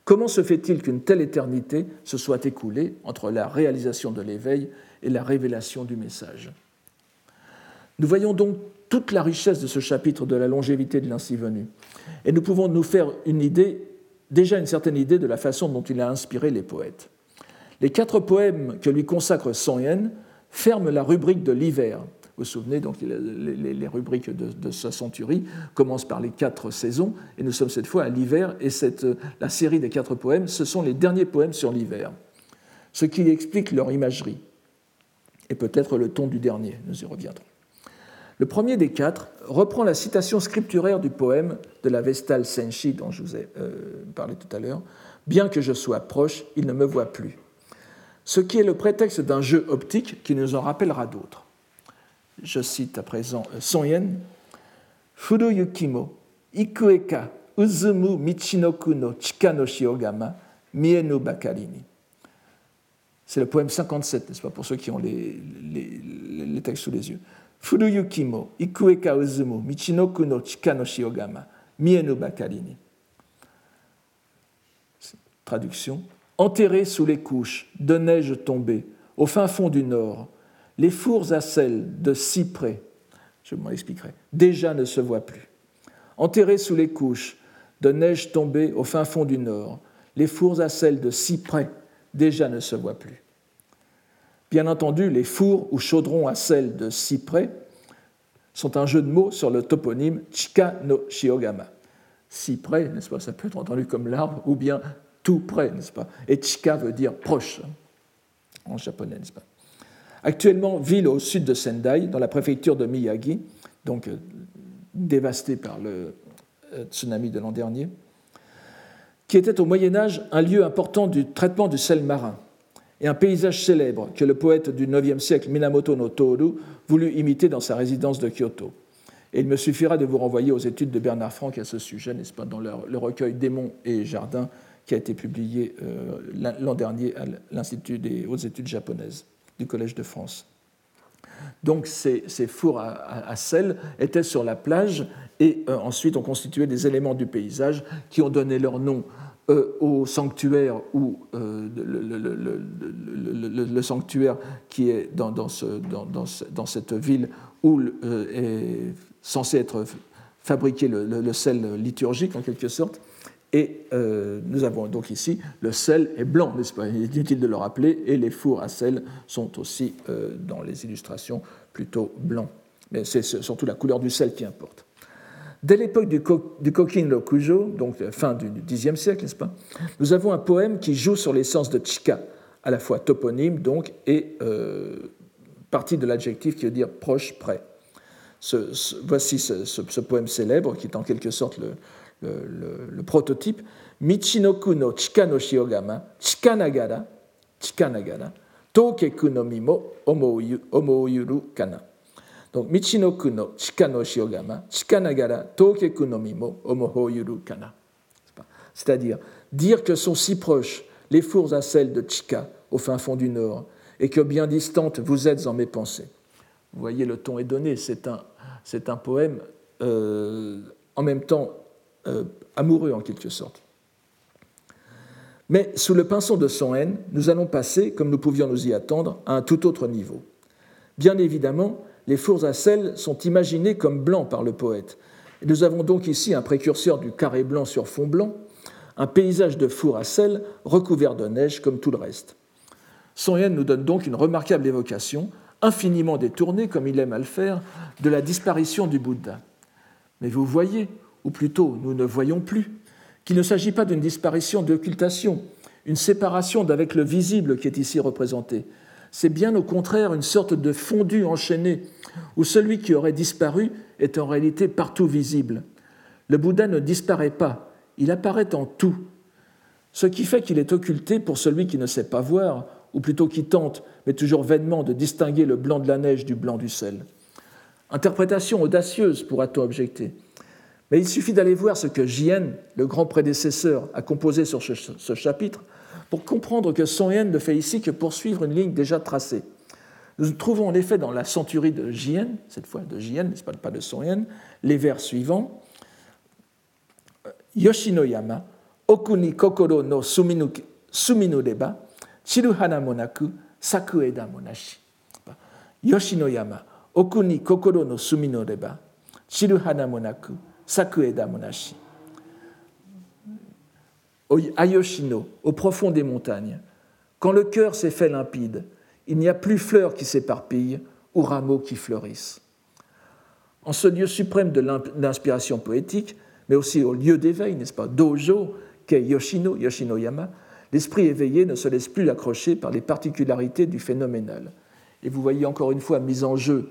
Comment se fait-il qu'une telle éternité se soit écoulée entre la réalisation de l'éveil et la révélation du message? Nous voyons donc toute la richesse de ce chapitre de la longévité de l'ainsi venu, et nous pouvons nous faire une idée, déjà une certaine idée de la façon dont il a inspiré les poètes. Les quatre poèmes que lui consacre Son Yen ferment la rubrique de l'hiver, vous souvenez, donc les, rubriques de, sa centurie commencent par les quatre saisons, et nous sommes cette fois à l'hiver, et cette, la série des quatre poèmes, ce sont les derniers poèmes sur l'hiver, ce qui explique leur imagerie, et peut-être le ton du dernier, nous y reviendrons. Le premier des quatre reprend la citation scripturaire du poème de la Vestale Senshi dont je vous ai euh, parlé tout à l'heure. Bien que je sois proche, il ne me voit plus. Ce qui est le prétexte d'un jeu optique qui nous en rappellera d'autres. Je cite à présent euh, Son Yen. Furu yukimo, ikueka, uzumu michinoku no chika no shiogama, mienu bakarini. C'est le poème 57, n'est-ce pas, pour ceux qui ont les, les textes sous les yeux. Furuyuki mo ikueka uzumu michinoku no chika no shiogama mienu bakarini. Traduction. Enterrés sous les couches de neige tombée, au fin fond du nord, les fours à sel de cyprès, je m'en expliquerai, déjà ne se voient plus. Enterrés sous les couches de neige tombée au fin fond du nord, les fours à sel de cyprès déjà ne se voient plus. Bien entendu, les fours ou chaudrons à sel de cyprès sont un jeu de mots sur le toponyme Chika no Shiogama. Cyprès, n'est-ce pas, ça peut être entendu comme l'arbre, ou bien tout près, n'est-ce pas? Et Chika veut dire proche, en japonais, n'est-ce pas? Actuellement, ville au sud de Sendai, dans la préfecture de Miyagi, donc euh, dévastée par le euh, tsunami de l'an dernier, qui était au Moyen Âge un lieu important du traitement du sel marin et un paysage célèbre que le poète du IXe siècle Minamoto no Toru voulut imiter dans sa résidence de Kyoto. Et il me suffira de vous renvoyer aux études de Bernard Franck à ce sujet, n'est-ce pas, dans le, recueil Démons et Jardins qui a été publié euh, l'an dernier à l'Institut des hautes études japonaises du Collège de France. Donc ces, fours à, sel étaient sur la plage et euh, ensuite ont constitué des éléments du paysage qui ont donné leur nom euh, au sanctuaire ou le, sanctuaire qui est dans, dans, ce, dans, dans cette ville où est censé être fabriqué le, sel liturgique en quelque sorte. Et nous avons donc ici le sel est blanc, n'est-ce pas? Il est inutile de le rappeler, et les fours à sel sont aussi dans les illustrations plutôt blancs. Mais c'est surtout la couleur du sel qui importe. Dès l'époque du, Kokin no Kujo, donc fin du Xe siècle, n'est-ce pas, nous avons un poème qui joue sur l'essence de chika, à la fois toponyme donc et euh, partie de l'adjectif qui veut dire proche, près. voici ce, poème célèbre qui est en quelque sorte le, prototype. Michinoku no chika no shiogama, chika nagara, chika nagara, tokeku no mimo omouyuru kana. Donc, Michinoku no chika no shiogama, chika nagara tokeku no mimo omohoyuru kana. C'est-à-dire dire que sont si proches les fours à sel de Chika au fin fond du nord et que bien distantes vous êtes en mes pensées. Vous voyez, le ton est donné. C'est un, un poème euh, en même temps euh, amoureux en quelque sorte. Mais sous le pinceau de son haine, nous allons passer, comme nous pouvions nous y attendre, à un tout autre niveau. Bien évidemment, les fours à sel sont imaginés comme blancs par le poète. Nous avons donc ici un précurseur du carré blanc sur fond blanc, un paysage de fours à sel recouvert de neige comme tout le reste. Son Yen nous donne donc une remarquable évocation, infiniment détournée, comme il aime à le faire, de la disparition du Bouddha. Mais vous voyez, ou plutôt nous ne voyons plus, qu'il ne s'agit pas d'une disparition d'occultation, une séparation d'avec le visible qui est ici représenté, c'est bien au contraire une sorte de fondu enchaîné, où celui qui aurait disparu est en réalité partout visible. Le Bouddha ne disparaît pas, il apparaît en tout, ce qui fait qu'il est occulté pour celui qui ne sait pas voir, ou plutôt qui tente, mais toujours vainement, de distinguer le blanc de la neige du blanc du sel. Interprétation audacieuse, pourra-t-on objecter. Il suffit d'aller voir ce que Jien, le grand prédécesseur, a composé sur ce chapitre pour comprendre que Son Yen ne fait ici que poursuivre une ligne déjà tracée. Nous trouvons en effet dans la centurie de Jien, cette fois de Jien, pas, de Son Yen, les vers suivants Yoshinoyama, Okuni kokoro no suminu, chiruhana monaku, sakueda monashi. Yoshinoyama, Okuni kokoro no suminu deba, chiruhana monaku, sakueda monashi à Yoshino, au profond des montagnes. Quand le cœur s'est fait limpide, il n'y a plus fleurs qui s'éparpillent, ou rameaux qui fleurissent. En ce lieu suprême de l'inspiration poétique, mais aussi au lieu d'éveil, n'est-ce pas, dojo, qu'est Yoshino, Yoshinoyama, l'esprit éveillé ne se laisse plus accrocher par les particularités du phénoménal. Et vous voyez encore une fois mise en jeu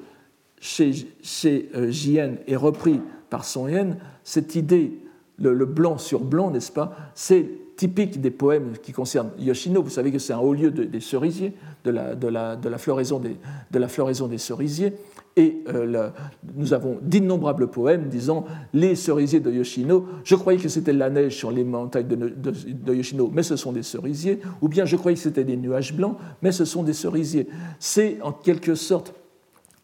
chez, chez euh, Jien et repris par Son Yen, cette idée, le, blanc sur blanc, n'est-ce pas, c'est typique des poèmes qui concernent Yoshino. Vous savez que c'est un haut lieu des cerisiers, de la, floraison des cerisiers. Et euh, nous avons d'innombrables poèmes disant les cerisiers de Yoshino. Je croyais que c'était la neige sur les montagnes de, Yoshino, mais ce sont des cerisiers. Ou bien je croyais que c'était des nuages blancs, mais ce sont des cerisiers. C'est en quelque sorte.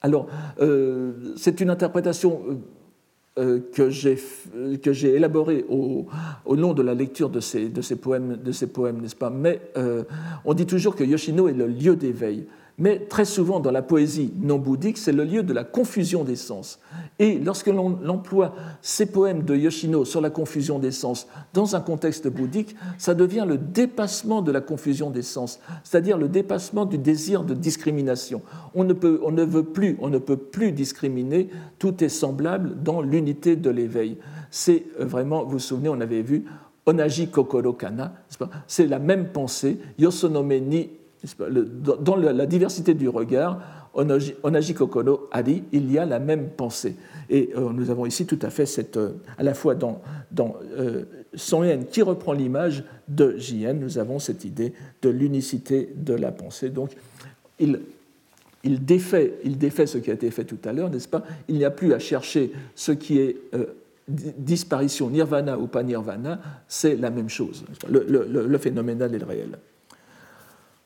Alors, euh, c'est une interprétation. Euh, que j'ai élaborée au, au, nom de la lecture de ces, de ces poèmes, n'est-ce pas? Mais on dit toujours que Yoshino est le lieu d'éveil mais très souvent dans la poésie non bouddhique, c'est le lieu de la confusion des sens. Et lorsque l'on emploie ces poèmes de Yoshino sur la confusion des sens dans un contexte bouddhique, ça devient le dépassement de la confusion des sens, c'est-à-dire le dépassement du désir de discrimination. On ne, peut, on ne veut plus, on ne peut plus discriminer, tout est semblable dans l'unité de l'éveil. C'est vraiment, vous vous souvenez, on avait vu Onaji Kokoro Kana, c'est la même pensée, Yosonome ni dans la diversité du regard, Onaji Kokono a dit il y a la même pensée. Et euh, nous avons ici tout à fait cette, euh, à la fois dans, dans euh, Son Yen qui reprend l'image de Jien, nous avons cette idée de l'unicité de la pensée. Donc il, défait, il défait ce qui a été fait tout à l'heure, n'est-ce pas? Il n'y a plus à chercher ce qui est disparition, nirvana ou pas nirvana, c'est la même chose. Le, le phénoménal et le réel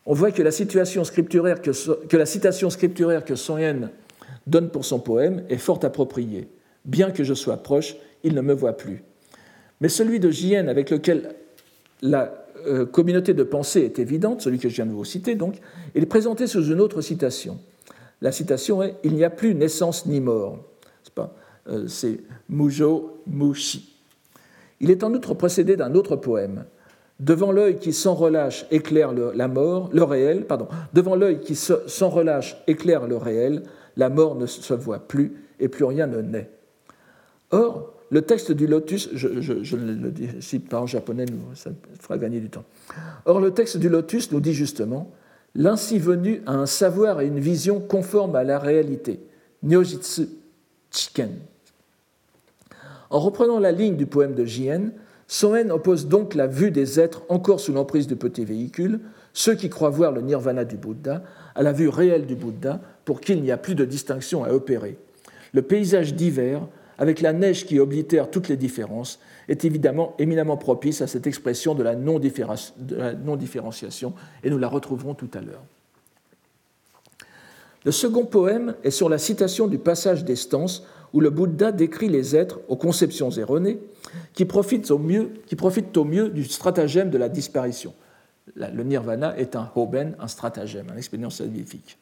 on voit que la, citation scripturaire que Son Yen donne pour son poème est fort appropriée. Bien que je sois proche, il ne me voit plus. Mais celui de Jien, avec lequel la euh, communauté de pensée est évidente, celui que je viens de vous citer donc, il est présenté sous une autre citation. La citation est Il n'y a plus naissance ni mort. C'est euh, Mujo Mushi. Il est en outre précédé d'un autre poème, Devant l'œil qui sans relâche éclaire le, la mort, le réel, pardon, devant l'œil qui sans relâche éclaire le réel, la mort ne se voit plus et plus rien ne naît. Or, le texte du lotus, je, ne le dis pas en japonais, ça fera gagner du temps. Or, le texte du lotus nous dit justement L'ainsi venu a un savoir et une vision conformes à la réalité. Nyojitsu Chiken. En reprenant la ligne du poème de Jien, Soen oppose donc la vue des êtres encore sous l'emprise du petit véhicule, ceux qui croient voir le nirvana du Bouddha, à la vue réelle du Bouddha, pour qu'il n'y a plus de distinction à opérer. Le paysage d'hiver, avec la neige qui oblitère toutes les différences, est évidemment éminemment propice à cette expression de la non-différenciation, et nous la retrouverons tout à l'heure. Le second poème est sur la citation du passage d'Estance où le Bouddha décrit les êtres aux conceptions erronées qui profitent au mieux, du stratagème de la disparition. Le nirvana est un hoben, un stratagème, une expérience salvifique.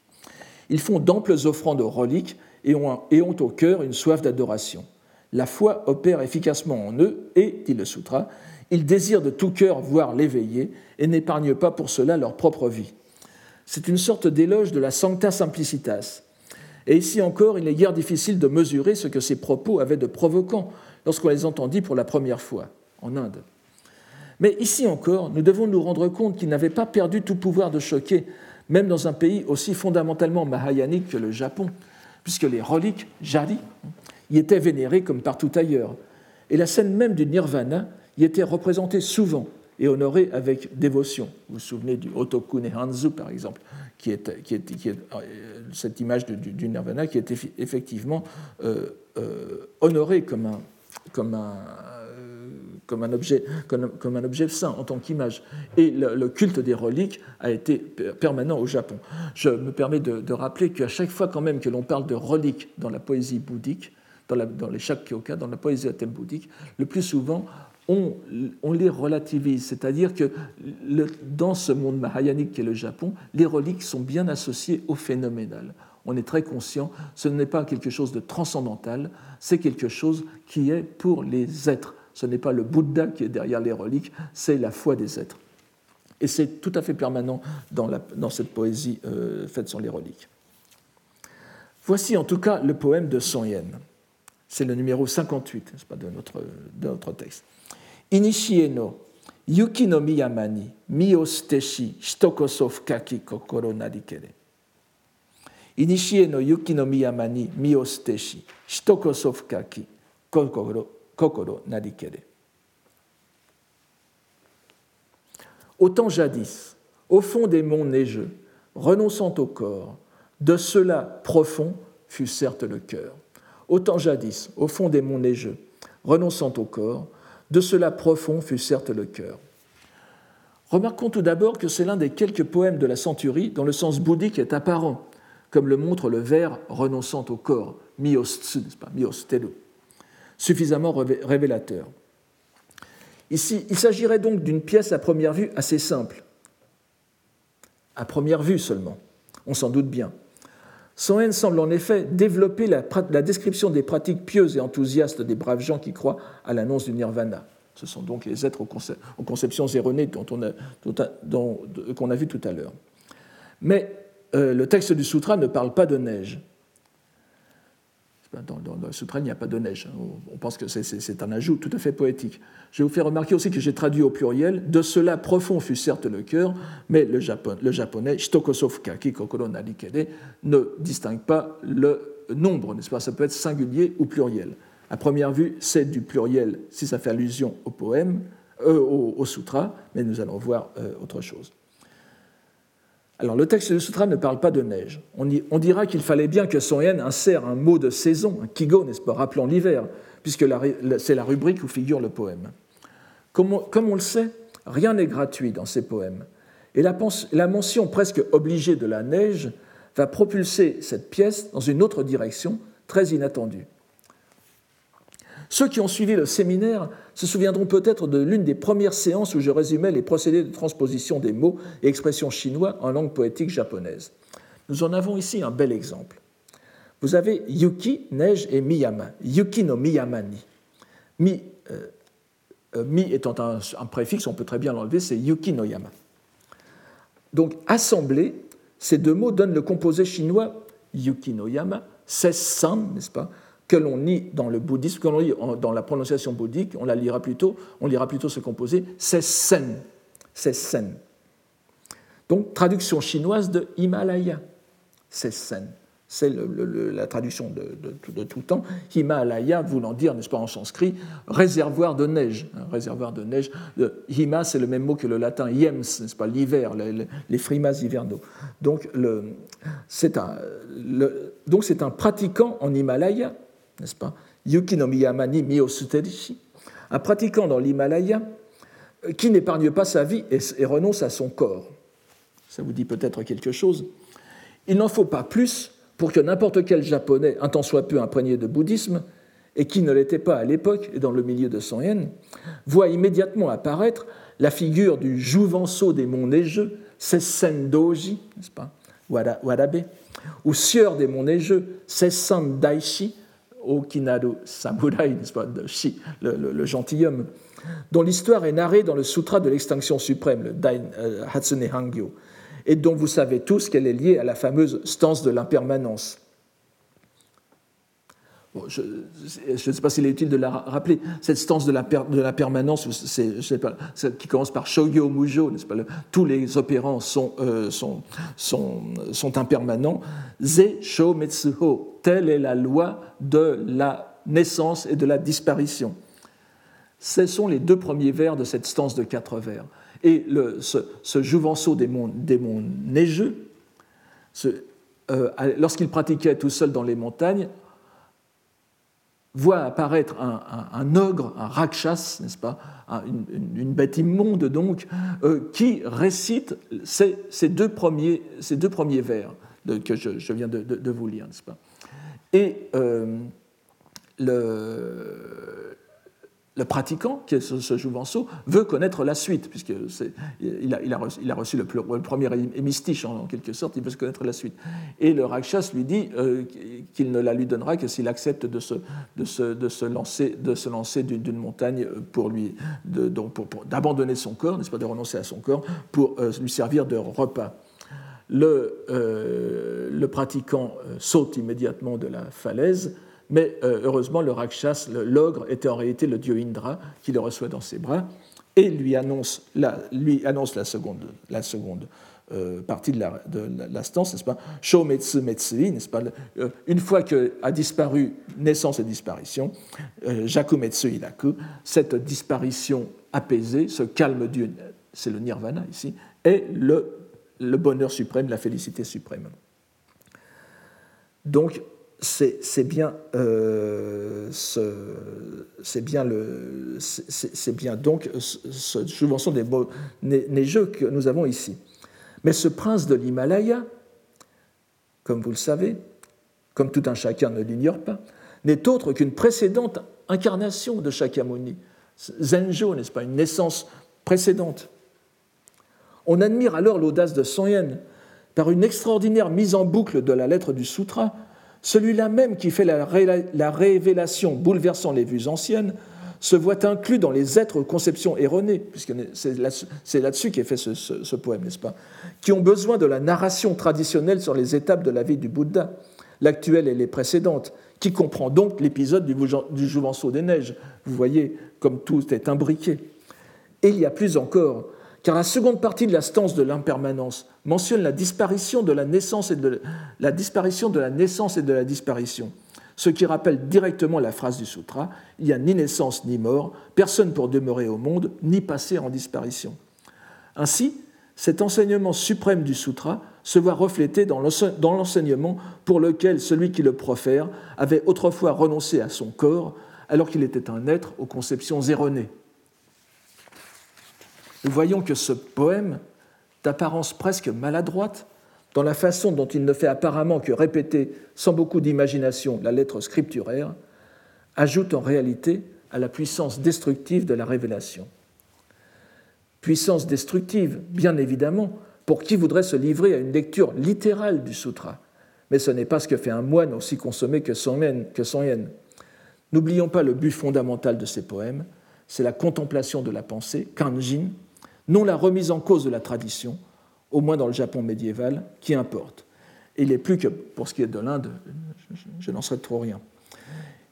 Ils font d'amples offrandes aux reliques et ont, et ont au cœur une soif d'adoration. La foi opère efficacement en eux et, dit le sutra, ils désirent de tout cœur voir l'éveillé et n'épargnent pas pour cela leur propre vie. C'est une sorte d'éloge de la sancta simplicitas, et ici encore, il n'est guère difficile de mesurer ce que ces propos avaient de provoquant lorsqu'on les entendit pour la première fois en Inde. Mais ici encore, nous devons nous rendre compte qu'ils n'avaient pas perdu tout pouvoir de choquer, même dans un pays aussi fondamentalement mahayanique que le Japon, puisque les reliques, jari, y étaient vénérées comme partout ailleurs. Et la scène même du nirvana y était représentée souvent et honorée avec dévotion. Vous vous souvenez du Otokune Hanzu, par exemple, qui est, euh, cette image du, nirvana qui est effectivement euh, euh, honorée comme un, un, objet, comme, saint en tant qu'image. Et le, culte des reliques a été permanent au Japon. Je me permets de, rappeler qu'à chaque fois quand même que l'on parle de reliques dans la poésie bouddhique, dans, la, dans les Shakkyoka, dans la poésie thème bouddhique, le plus souvent, on, les relativise, c'est-à-dire que dans ce monde mahayanique qu'est le Japon, les reliques sont bien associées au phénoménal. On est très conscient, ce n'est pas quelque chose de transcendantal, c'est quelque chose qui est pour les êtres. Ce n'est pas le Bouddha qui est derrière les reliques, c'est la foi des êtres. Et c'est tout à fait permanent dans, cette poésie euh, faite sur les reliques. Voici en tout cas le poème de Son Yen. C'est le numéro 58, n'est-ce pas, de notre, de notre texte. Inishie no yuki no miyamani miyosteshi shitokosof kaki kokoro narikere. Inishie no yuki no miyamani miyosteshi shitokosof kaki kokoro, kokoro narikere. Autant jadis, au fond des monts neigeux, renonçant au corps, de cela profond fut certes le cœur. Autant jadis, au fond des monts neigeux, renonçant au corps, de cela profond fut certes le cœur. Remarquons tout d'abord que c'est l'un des quelques poèmes de la centurie dont le sens bouddhique est apparent, comme le montre le vers renonçant au corps, miostsu, pas, suffisamment révélateur. Ici, il s'agirait donc d'une pièce à première vue assez simple. À première vue seulement, on s'en doute bien. Son haine semble en effet développer la, description des pratiques pieuses et enthousiastes des braves gens qui croient à l'annonce du nirvana. Ce sont donc les êtres aux, conceptions erronées qu'on a vu tout à l'heure. Mais euh, le texte du sutra ne parle pas de neige. Dans, le sutra, il n'y a pas de neige. On pense que c'est un ajout tout à fait poétique. Je vous fais remarquer aussi que j'ai traduit au pluriel. De cela profond fut certes le cœur, mais le, japonais, shitokosofka kikokoro narikede, ne distingue pas le nombre, n'est-ce pas? Ça peut être singulier ou pluriel. À première vue, c'est du pluriel si ça fait allusion au poème, euh, au, sutra, mais nous allons voir euh, autre chose. Alors, le texte du sutra ne parle pas de neige. On, dira qu'il fallait bien que Son Yen insère un mot de saison, un kigo, n'est-ce pas, rappelant l'hiver, puisque c'est la rubrique où figure le poème. Comme on, le sait, rien n'est gratuit dans ces poèmes. Et la, la mention presque obligée de la neige va propulser cette pièce dans une autre direction, très inattendue. Ceux qui ont suivi le séminaire se souviendront peut-être de l'une des premières séances où je résumais les procédés de transposition des mots et expressions chinois en langue poétique japonaise. Nous en avons ici un bel exemple. Vous avez Yuki, neige, et Miyama. Yuki no Miyamani. Mi, euh, euh, mi étant un, préfixe, on peut très bien l'enlever, c'est Yuki no Yama. Donc, assemblés, ces deux mots donnent le composé chinois Yuki no Yama, San, n'est-ce pas que l'on lit dans le bouddhisme, que l'on lit dans la prononciation bouddhique, on la lira plutôt, on lira plutôt ce composé, c'est sen. Donc traduction chinoise de Himalaya, c'est sen. C'est la traduction de, tout temps. Himalaya voulant dire, n'est-ce pas en sanskrit, réservoir de neige. Hein, réservoir de neige. Hima, c'est le même mot que le latin yems, n'est-ce pas, l'hiver, les, frimas hivernaux. Donc c'est un pratiquant en Himalaya n'est-ce pas? Yuki no Miyamani Miyosuterishi, un pratiquant dans l'Himalaya euh, qui n'épargne pas sa vie et, renonce à son corps. Ça vous dit peut-être quelque chose? Il n'en faut pas plus pour que n'importe quel japonais, un tant soit peu imprégné de bouddhisme, et qui ne l'était pas à l'époque et dans le milieu de son haine, voit immédiatement apparaître la figure du jouvenceau des monts neigeux, Sessendoji, n'est-ce pas, Warabe, ou sieur des monts neigeux, Sessandaishi, Okinaru Samurai, Shi, le, gentilhomme, dont l'histoire est narrée dans le Sutra de l'extinction suprême, le Dain, euh, Hatsune Hangyo, et dont vous savez tous qu'elle est liée à la fameuse stance de l'impermanence je ne sais pas s'il est utile de la rappeler. Cette stance de la, permanence, qui commence par Shogyo Mujo, tous les opérants sont, euh, impermanents. Ze Sho Metsuho, telle est la loi de la naissance et de la disparition. Ce sont les deux premiers vers de cette stance de quatre vers. Et ce, ce jouvenceau des monts, des neigeux, euh, lorsqu'il pratiquait tout seul dans les montagnes, voit apparaître un, ogre, un rakshas, n'est-ce pas, une, bête immonde donc, euh, qui récite ces, deux, premiers, vers que je, viens de, vous lire, n'est-ce pas. Et euh, le, le pratiquant, qui est ce, jouvenceau, veut connaître la suite, puisqu'il a, il a, reçu, le, premier hémistiche en, quelque sorte, il veut connaître la suite. Et le Rakshas lui dit euh, qu'il ne la lui donnera que s'il accepte de se, lancer, d'une montagne pour lui, d'abandonner son corps, n'est-ce pas, de renoncer à son corps, pour euh, lui servir de repas. le, le pratiquant saute immédiatement de la falaise, mais heureusement, le Rakshas, l'ogre, était en réalité le dieu Indra qui le reçoit dans ses bras et lui annonce la, lui annonce la seconde, la seconde euh, partie de la, de n'est-ce pas? Shometsu Metsui, n'est-ce pas? Euh, Une fois que a disparu naissance et disparition, euh, Jaku Metsu Ilaku, cette disparition apaisée, ce calme Dieu, c'est le nirvana ici, est le, le bonheur suprême, la félicité suprême. Donc, c'est bien, euh, c'est bien, le, c'est bien donc ce subvention des, jeux que nous avons ici. Mais ce prince de l'Himalaya, comme vous le savez, comme tout un chacun ne l'ignore pas, n'est autre qu'une précédente incarnation de Shakyamuni. Zenjo, n'est-ce pas, une naissance précédente. On admire alors l'audace de Son Yen par une extraordinaire mise en boucle de la lettre du sutra celui-là même qui fait la, révélation bouleversant les vues anciennes se voit inclus dans les êtres aux conceptions erronées, puisque c'est là-dessus qu'est fait ce, poème, n'est-ce pas? Qui ont besoin de la narration traditionnelle sur les étapes de la vie du Bouddha, l'actuelle et les précédentes, qui comprend donc l'épisode du, du Jouvenceau des Neiges. Vous voyez comme tout est imbriqué. Et il y a plus encore, car la seconde partie de la stance de l'impermanence mentionne la disparition de la naissance et de la disparition de la naissance et de la disparition, ce qui rappelle directement la phrase du sutra il n'y a ni naissance ni mort, personne pour demeurer au monde, ni passer en disparition. Ainsi, cet enseignement suprême du sutra se voit reflété dans l'enseignement pour lequel celui qui le profère avait autrefois renoncé à son corps alors qu'il était un être aux conceptions erronées. Nous voyons que ce poème, d'apparence presque maladroite, dans la façon dont il ne fait apparemment que répéter sans beaucoup d'imagination la lettre scripturaire, ajoute en réalité à la puissance destructive de la révélation. Puissance destructive, bien évidemment, pour qui voudrait se livrer à une lecture littérale du sutra. Mais ce n'est pas ce que fait un moine aussi consommé que son yen. N'oublions pas le but fondamental de ces poèmes, c'est la contemplation de la pensée, kanjin, non la remise en cause de la tradition, au moins dans le Japon médiéval, qui importe. il est plus que, pour ce qui est de l'Inde, je, n'en serais trop rien.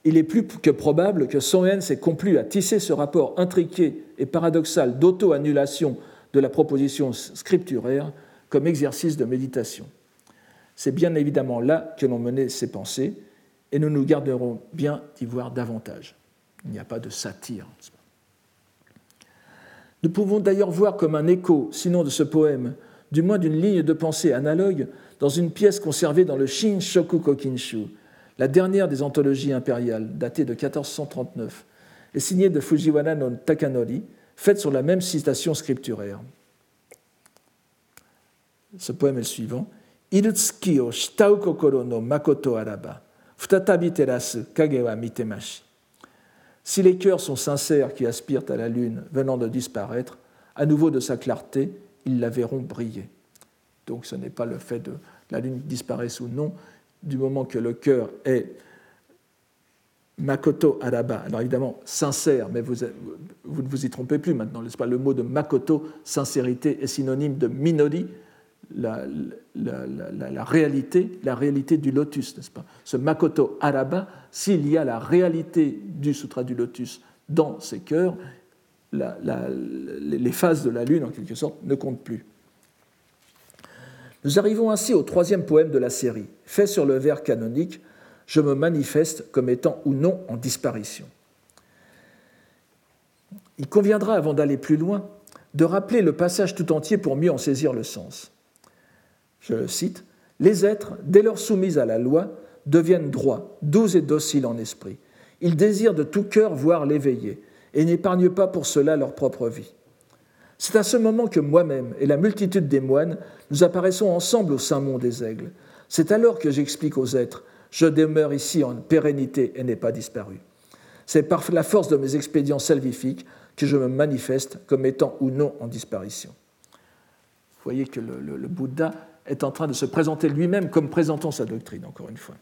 Il est plus que probable que Son s'est complu à tisser ce rapport intriqué et paradoxal d'auto-annulation de la proposition scripturaire comme exercice de méditation. C'est bien évidemment là que l'on menait ses pensées, et nous nous garderons bien d'y voir davantage. Il n'y a pas de satire. Nous pouvons d'ailleurs voir comme un écho, sinon de ce poème, du moins d'une ligne de pensée analogue, dans une pièce conservée dans le Shin Shoku Kokinshu, la dernière des anthologies impériales, datée de 1439, et signée de Fujiwara no Takanori, faite sur la même citation scripturaire. Ce poème est le suivant. O no makoto araba, mitemashi. Si les cœurs sont sincères qui aspirent à la lune venant de disparaître, à nouveau de sa clarté, ils la verront briller. Donc ce n'est pas le fait de la lune disparaisse ou non, du moment que le cœur est Makoto Araba. Alors évidemment, sincère, mais vous, vous ne vous y trompez plus maintenant, n'est-ce pas? Le mot de Makoto, sincérité, est synonyme de Minori, la, réalité, la réalité du lotus, n'est-ce pas? Ce Makoto Araba, s'il y a la réalité du sutra du lotus dans ses cœurs, les phases de la lune, en quelque sorte, ne comptent plus. Nous arrivons ainsi au troisième poème de la série, fait sur le vers canonique Je me manifeste comme étant ou non en disparition. Il conviendra, avant d'aller plus loin, de rappeler le passage tout entier pour mieux en saisir le sens. Je le cite Les êtres, dès lors soumis à la loi, deviennent droits, doux et dociles en esprit. Ils désirent de tout cœur voir l'éveillé et n'épargnent pas pour cela leur propre vie. C'est à ce moment que moi-même et la multitude des moines, nous apparaissons ensemble au saint mont des aigles. C'est alors que j'explique aux êtres, je demeure ici en pérennité et n'ai pas disparu. C'est par la force de mes expédients salvifiques que je me manifeste comme étant ou non en disparition. Vous voyez que le Bouddha est en train de se présenter lui-même comme présentant sa doctrine, encore une fois.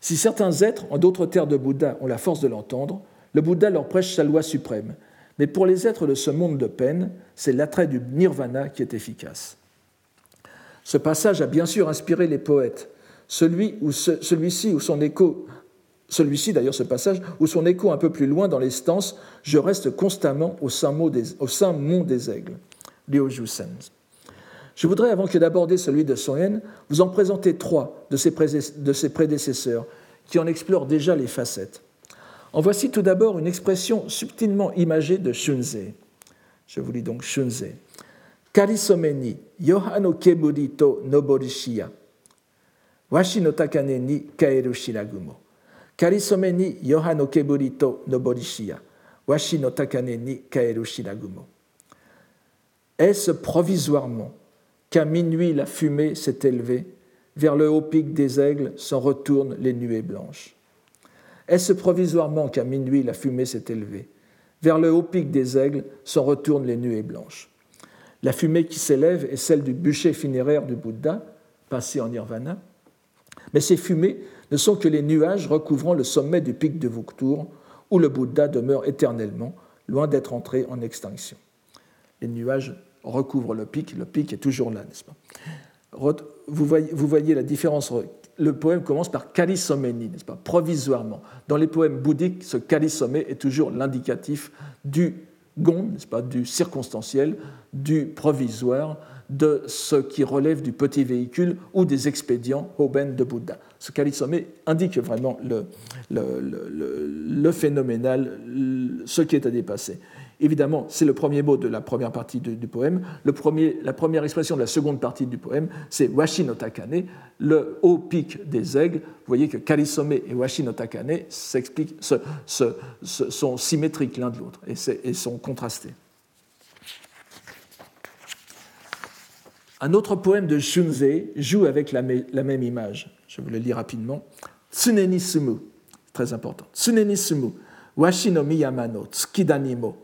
Si certains êtres, en d'autres terres de Bouddha, ont la force de l'entendre, le Bouddha leur prêche sa loi suprême. Mais pour les êtres de ce monde de peine, c'est l'attrait du nirvana qui est efficace. Ce passage a bien sûr inspiré les poètes. Celui celui-ci où son écho, celui-ci d'ailleurs ce passage où son écho un peu plus loin dans les stances, je reste constamment au sein, mont des, au sein mont des aigles. Liu Je voudrais, avant que d'aborder celui de Soen, vous en présenter trois de ses, prédécesseurs qui en explorent déjà les facettes. En voici tout d'abord une expression subtilement imagée de Shunze. Je vous lis donc Shunze. Karisome ni yohano keburi to noborishiya. Washi no takane ni kaeru shiragumo. Karisome ni yohano keburi to noborishiya. Washi no takane ni kaeru shiragumo. Est-ce provisoirement qu'à minuit la fumée s'est élevée, vers le haut pic des aigles s'en retournent les nuées blanches. Est-ce provisoirement qu'à minuit la fumée s'est élevée, vers le haut pic des aigles s'en retournent les nuées blanches. La fumée qui s'élève est celle du bûcher funéraire du Bouddha, passé en nirvana, mais ces fumées ne sont que les nuages recouvrant le sommet du pic de Vuktur, où le Bouddha demeure éternellement, loin d'être entré en extinction. Les nuages recouvrent le pic, le pic est toujours là, n'est-ce pas? Vous voyez, la différence. Le poème commence par kalisoménie, n'est-ce pas? Provisoirement. Dans les poèmes bouddhiques, ce kalisomé est toujours l'indicatif du gond, n'est-ce pas? Du circonstanciel, du provisoire, de ce qui relève du petit véhicule ou des expédients Hoben de Bouddha. Ce kalisomé indique vraiment le, le phénoménal, ce qui est à dépasser. Évidemment, c'est le premier mot de la première partie du, poème. La première expression de la seconde partie du poème, c'est Washi no Takane, le haut pic des aigles. Vous voyez que Karisome et Washi no Takane sont symétriques l'un de l'autre et, sont contrastés. Un autre poème de Shunze joue avec la, même image. Je vous le lis rapidement. Tsuneni sumu, très important. Tsuneni sumu, washi no miyama no tsukidanimo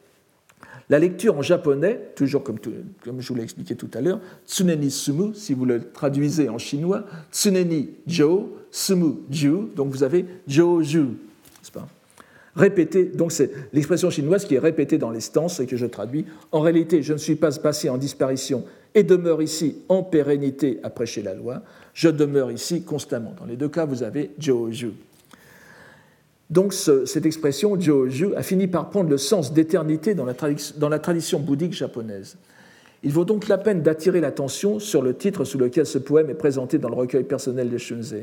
la lecture en japonais, toujours comme, je vous l'ai expliqué tout à l'heure, tsuneni sumu, si vous le traduisez en chinois, tsuneni jo, sumu ju, donc vous avez jo ju, pas? Répété, donc c'est l'expression chinoise qui est répétée dans les stances et que je traduis. En réalité, je ne suis pas passé en disparition et demeure ici en pérennité à prêcher la loi. Je demeure ici constamment. Dans les deux cas, vous avez Joju. Donc cette expression Joju a fini par prendre le sens d'éternité dans, la tradition bouddhique japonaise. Il vaut donc la peine d'attirer l'attention sur le titre sous lequel ce poème est présenté dans le recueil personnel de Shunze.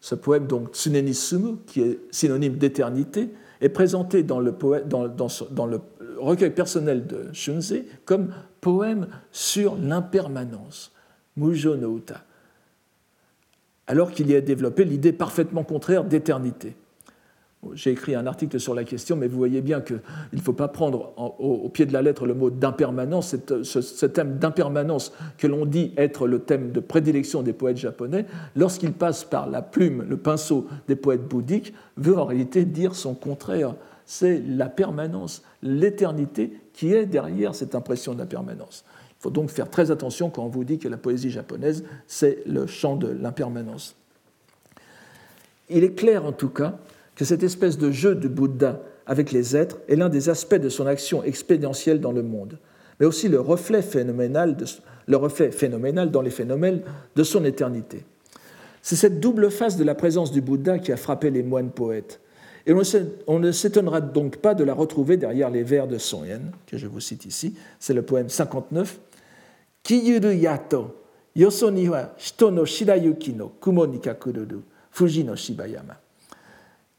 Ce poème, donc Tsuneni Sumu, qui est synonyme d'éternité, est présenté dans le, dans le recueil personnel de Shunze comme poème sur l'impermanence, Mujo no Uta alors qu'il y a développé l'idée parfaitement contraire d'éternité. J'ai écrit un article sur la question, mais vous voyez bien qu'il ne faut pas prendre au, pied de la lettre le mot d'impermanence, ce, thème d'impermanence que l'on dit être le thème de prédilection des poètes japonais, lorsqu'il passe par la plume, le pinceau des poètes bouddhiques, veut en réalité dire son contraire. C'est la permanence, l'éternité qui est derrière cette impression d'impermanence. Il faut donc faire très attention quand on vous dit que la poésie japonaise, c'est le chant de l'impermanence. Il est clair en tout cas que cette espèce de jeu de Bouddha avec les êtres est l'un des aspects de son action expédientielle dans le monde, mais aussi le reflet phénoménal, le reflet phénoménal dans les phénomènes de son éternité. C'est cette double face de la présence du Bouddha qui a frappé les moines poètes. Et on ne s'étonnera donc pas de la retrouver derrière les vers de Son Yen, que je vous cite ici. C'est le poème 59, きゆるやとよそには人の白雪の雲に隠れる富士の芝山。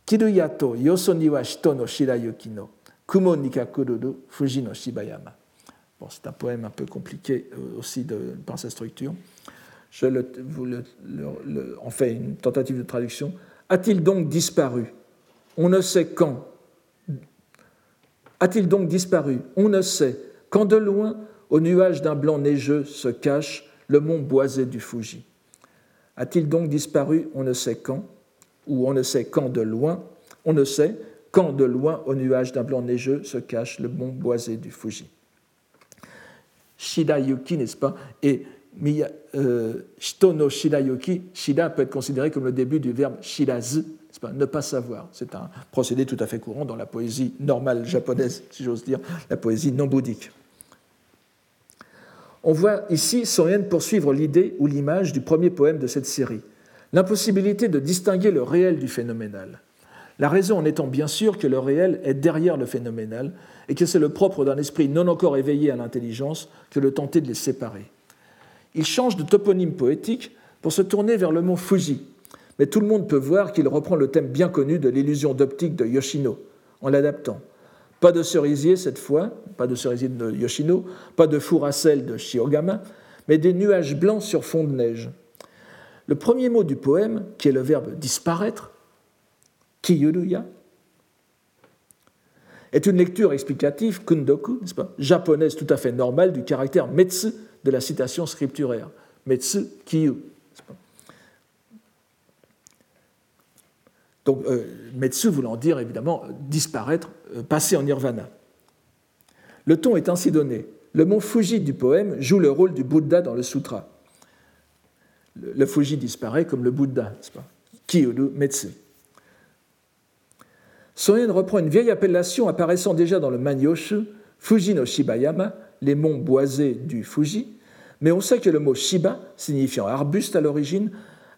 きるやとよそには人の白雪の雲に隠れる富士の芝山。Bon, c'est un poème un peu compliqué aussi de, par sa structure. Je le, vous le, le, en fait une tentative de traduction. A-t-il donc disparu On ne sait quand. A-t-il donc disparu On ne sait. Quand de loin, au nuage d'un blanc neigeux se cache le mont boisé du Fuji. A-t-il donc disparu on ne sait quand, ou on ne sait quand de loin On ne sait quand de loin au nuage d'un blanc neigeux se cache le mont boisé du Fuji. Shidayuki, n'est-ce pas? Et euh, Shitono Shidayuki, Shida peut être considéré comme le début du verbe shirazu, pas, ne pas savoir. C'est un procédé tout à fait courant dans la poésie normale japonaise, si j'ose dire, la poésie non bouddhique. On voit ici Soyen poursuivre l'idée ou l'image du premier poème de cette série, l'impossibilité de distinguer le réel du phénoménal. La raison en étant bien sûr que le réel est derrière le phénoménal et que c'est le propre d'un esprit non encore éveillé à l'intelligence que de tenter de les séparer. Il change de toponyme poétique pour se tourner vers le mont Fuji, mais tout le monde peut voir qu'il reprend le thème bien connu de l'illusion d'optique de Yoshino en l'adaptant. Pas de cerisier cette fois, pas de cerisier de Yoshino, pas de four à sel de Shiogama, mais des nuages blancs sur fond de neige. Le premier mot du poème, qui est le verbe disparaître, kiyuruya, est une lecture explicative, kundoku, pas, japonaise tout à fait normale du caractère metsu de la citation scripturaire. Metsu, kiyu. Donc, euh, Metsu voulant dire évidemment disparaître, passer en nirvana. Le ton est ainsi donné. Le mont Fuji du poème joue le rôle du Bouddha dans le sutra. Le, Fuji disparaît comme le Bouddha, n'est-ce pas? Kiyuru Metsu. Soyen reprend une vieille appellation apparaissant déjà dans le Manyoshu, Fuji no Shibayama, les monts boisés du Fuji, mais on sait que le mot Shiba, signifiant arbuste à l'origine,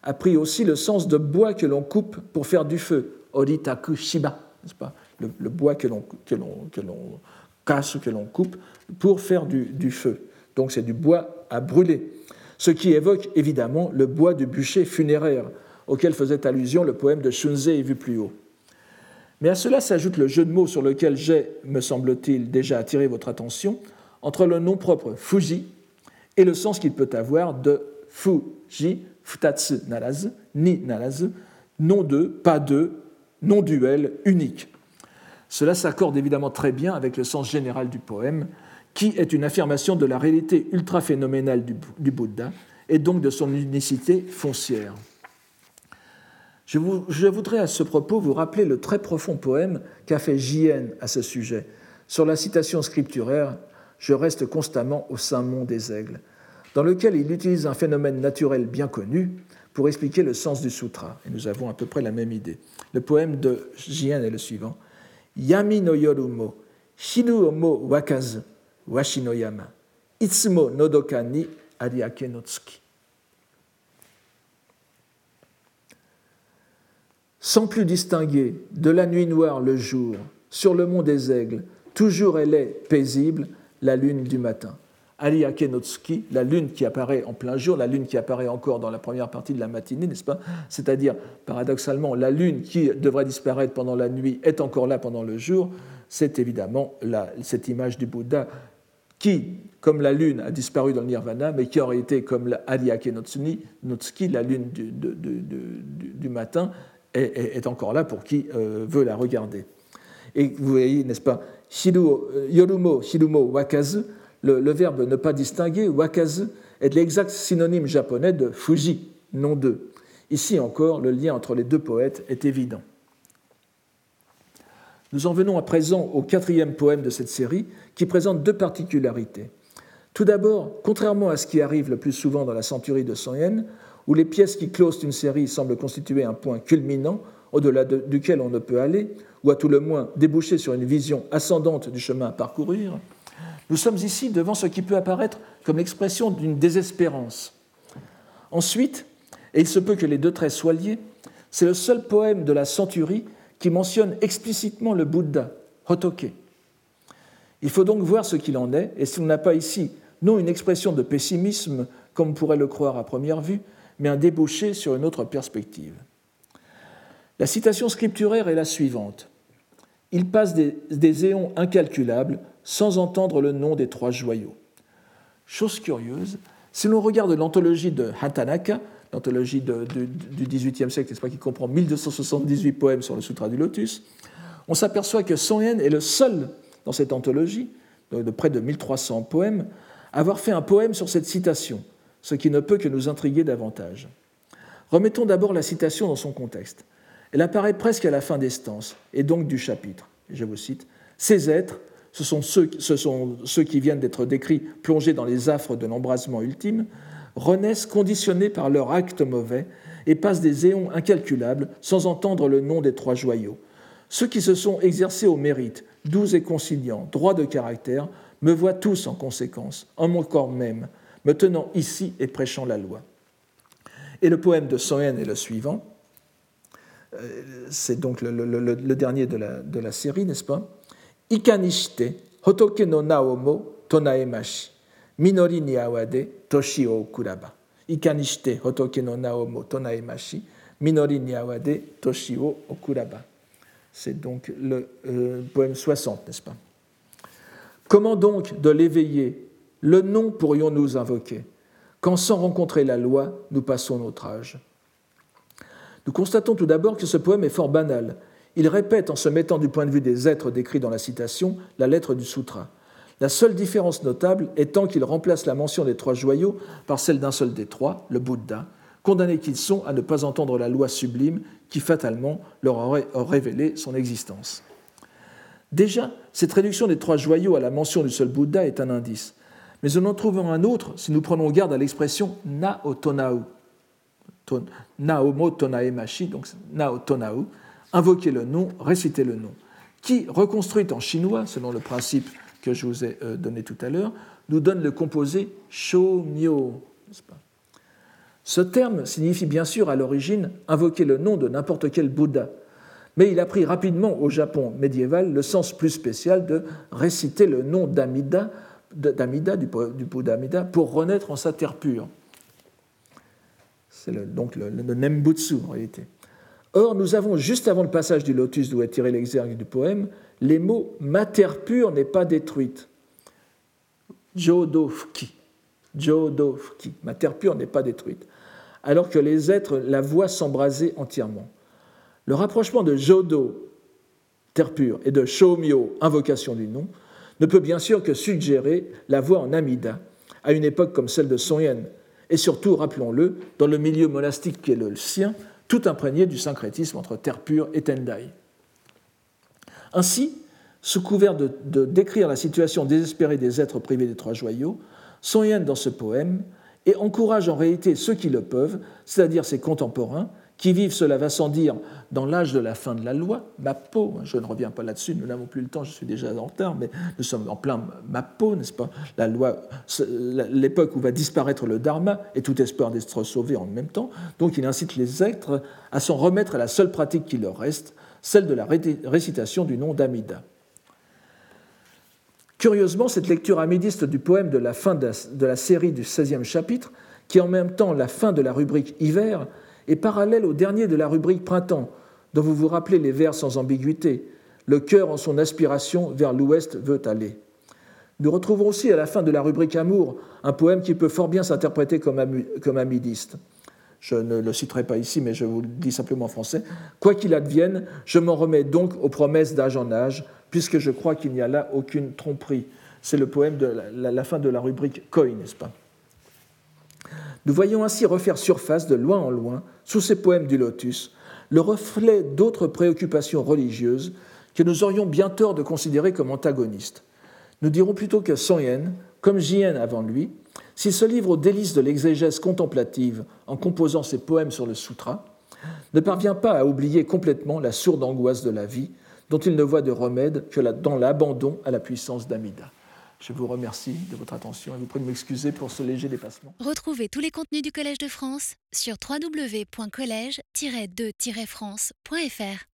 a pris aussi le sens de bois que l'on coupe pour faire du feu, oritaku shiba, n'est-ce pas? Le, bois que l'on casse que l'on coupe pour faire du, feu. Donc c'est du bois à brûler, ce qui évoque évidemment le bois du bûcher funéraire auquel faisait allusion le poème de Shunzei vu plus haut. Mais à cela s'ajoute le jeu de mots sur lequel j'ai, me semble-t-il, déjà attiré votre attention, entre le nom propre Fuji et le sens qu'il peut avoir de Fuji, futatsu narazu, ni narazu, non de, pas de, non duel, unique. Cela s'accorde évidemment très bien avec le sens général du poème, qui est une affirmation de la réalité ultra-phénoménale du, Bouddha et donc de son unicité foncière. Je, voudrais à ce propos vous rappeler le très profond poème qu'a fait J.N. à ce sujet. Sur la citation scripturaire Je reste constamment au sein mont des aigles, dans lequel il utilise un phénomène naturel bien connu pour expliquer le sens du sutra. Et nous avons à peu près la même idée. Le poème de Jien est le suivant. Yami no yorumo, shiru mo wakazu, washi no yama, itsumo nodoka ni ariake no tsuki. Sans plus distinguer de la nuit noire le jour, sur le mont des aigles, toujours elle est paisible, la lune du matin. Ariake Notsuki, la lune qui apparaît en plein jour, la lune qui apparaît encore dans la première partie de la matinée, n'est-ce pas? C'est-à-dire, paradoxalement, la lune qui devrait disparaître pendant la nuit est encore là pendant le jour. C'est évidemment cette image du Bouddha qui, comme la lune, a disparu dans le nirvana, mais qui aurait été comme la la lune du, matin, est, encore là pour qui euh, veut la regarder. Et vous voyez, n'est-ce pas, euh, Yorumo, Shirumo, Wakazu, le, verbe ne pas distinguer, wakazu, est l'exact synonyme japonais de Fuji, non de. Ici encore, le lien entre les deux poètes est évident. Nous en venons à présent au quatrième poème de cette série, qui présente deux particularités. Tout d'abord, contrairement à ce qui arrive le plus souvent dans la centurie de Yen, où les pièces qui closent une série semblent constituer un point culminant au-delà duquel on ne peut aller, ou à tout le moins déboucher sur une vision ascendante du chemin à parcourir, nous sommes ici devant ce qui peut apparaître comme l'expression d'une désespérance. Ensuite, et il se peut que les deux traits soient liés, c'est le seul poème de la centurie qui mentionne explicitement le Bouddha, Hotoke. Il faut donc voir ce qu'il en est, et si on n'a pas ici non une expression de pessimisme, comme on pourrait le croire à première vue, mais un débouché sur une autre perspective. La citation scripturaire est la suivante. Il passe des, des éons incalculables sans entendre le nom des trois joyaux. Chose curieuse, si l'on regarde l'anthologie de Hatanaka, l'anthologie du XVIIIe siècle, pas, qui comprend 1278 poèmes sur le Sutra du Lotus, on s'aperçoit que Yen est le seul dans cette anthologie, de près de 1300 poèmes, à avoir fait un poème sur cette citation, ce qui ne peut que nous intriguer davantage. Remettons d'abord la citation dans son contexte. Elle apparaît presque à la fin des stances, et donc du chapitre. Je vous cite Ces êtres, ce sont ceux, qui viennent d'être décrits plongés dans les affres de l'embrasement ultime, renaissent conditionnés par leur acte mauvais et passent des éons incalculables sans entendre le nom des trois joyaux. Ceux qui se sont exercés au mérite, doux et conciliants, droits de caractère, me voient tous en conséquence, en mon corps même, me tenant ici et prêchant la loi. Et le poème de Soen est le suivant. Euh, c'est donc le, dernier de la série, n'est-ce pas? Ikanishite, hotoke no naomo tonaemashi, minori ni awade toshi o kuraba. Ikanishite, hotoke no naomo tonaemashi, minori ni awade toshi o kuraba. C'est donc le euh, poème 60, n'est-ce pas? Comment donc de l'éveiller? Le nom pourrions-nous invoquer? Quand sans rencontrer la loi, nous passons notre âge. Nous constatons tout d'abord que ce poème est fort banal. Il répète, en se mettant du point de vue des êtres décrits dans la citation, la lettre du sutra. La seule différence notable étant qu'il remplace la mention des trois joyaux par celle d'un seul des trois, le Bouddha, condamnés qu'ils sont à ne pas entendre la loi sublime qui fatalement leur aurait révélé son existence. Déjà, cette réduction des trois joyaux à la mention du seul Bouddha est un indice, mais nous en trouvons un autre si nous prenons garde à l'expression na otonau, naomo tonaemashi, donc na otonau, invoquer le nom, réciter le nom, qui, reconstruite en chinois, selon le principe que je vous ai euh, donné tout à l'heure, nous donne le composé pas? Ce terme signifie bien sûr à l'origine invoquer le nom de n'importe quel Bouddha, mais il a pris rapidement au Japon médiéval le sens plus spécial de réciter le nom d'Amida, d'Amida du, Bouddha Amida, pour renaître en sa terre pure. C'est donc le, Nembutsu en réalité. Or, nous avons, juste avant le passage du lotus d'où est tiré l'exergue du poème, les mots Ma terre pure n'est pas détruite. Jodofuki. Jodofuki. Ma terre pure n'est pas détruite alors que les êtres la voient s'embraser entièrement. Le rapprochement de Jodo, terre pure, et de Shomyo, invocation du nom, ne peut bien sûr que suggérer la voix en Amida, à une époque comme celle de Yen, et surtout, rappelons-le, dans le milieu monastique qui est le sien, tout imprégné du syncrétisme entre terre pure et Tendai. Ainsi, sous couvert de, décrire la situation désespérée des êtres privés des trois joyaux, Yen, dans ce poème, et encourage en réalité ceux qui le peuvent, c'est-à-dire ses contemporains, qui vivent, cela va sans dire, dans l'âge de la fin de la loi, Mappo, je ne reviens pas là-dessus, nous n'avons plus le temps, je suis déjà en retard, mais nous sommes en plein Mappo, n'est-ce pas? La loi, l'époque où va disparaître le Dharma et tout espoir d'être sauvé en même temps. Donc il incite les êtres à s'en remettre à la seule pratique qui leur reste, celle de la récitation du nom d'Amida. Curieusement, cette lecture amidiste du poème de la fin de la série du 16e chapitre, qui est en même temps la fin de la rubrique hiver, est parallèle au dernier de la rubrique printemps, dont vous vous rappelez les vers sans ambiguïté. Le cœur en son aspiration vers l'ouest veut aller. Nous retrouvons aussi à la fin de la rubrique amour un poème qui peut fort bien s'interpréter comme, comme amidiste. Je ne le citerai pas ici, mais je vous le dis simplement en français. Quoi qu'il advienne, je m'en remets donc aux promesses d'âge en âge, puisque je crois qu'il n'y a là aucune tromperie. C'est le poème de la, fin de la rubrique Koi, n'est-ce pas? Nous voyons ainsi refaire surface de loin en loin, sous ces poèmes du lotus, le reflet d'autres préoccupations religieuses que nous aurions bien tort de considérer comme antagonistes. Nous dirons plutôt que Son Yen, comme Jien avant lui, s'il se livre aux délices de l'exégèse contemplative en composant ses poèmes sur le sutra, ne parvient pas à oublier complètement la sourde angoisse de la vie, dont il ne voit de remède que dans l'abandon à la puissance d'Amida. Je vous remercie de votre attention et vous prie de m'excuser pour ce léger dépassement. Retrouvez tous les contenus du Collège de France sur www.colège-2-france.fr.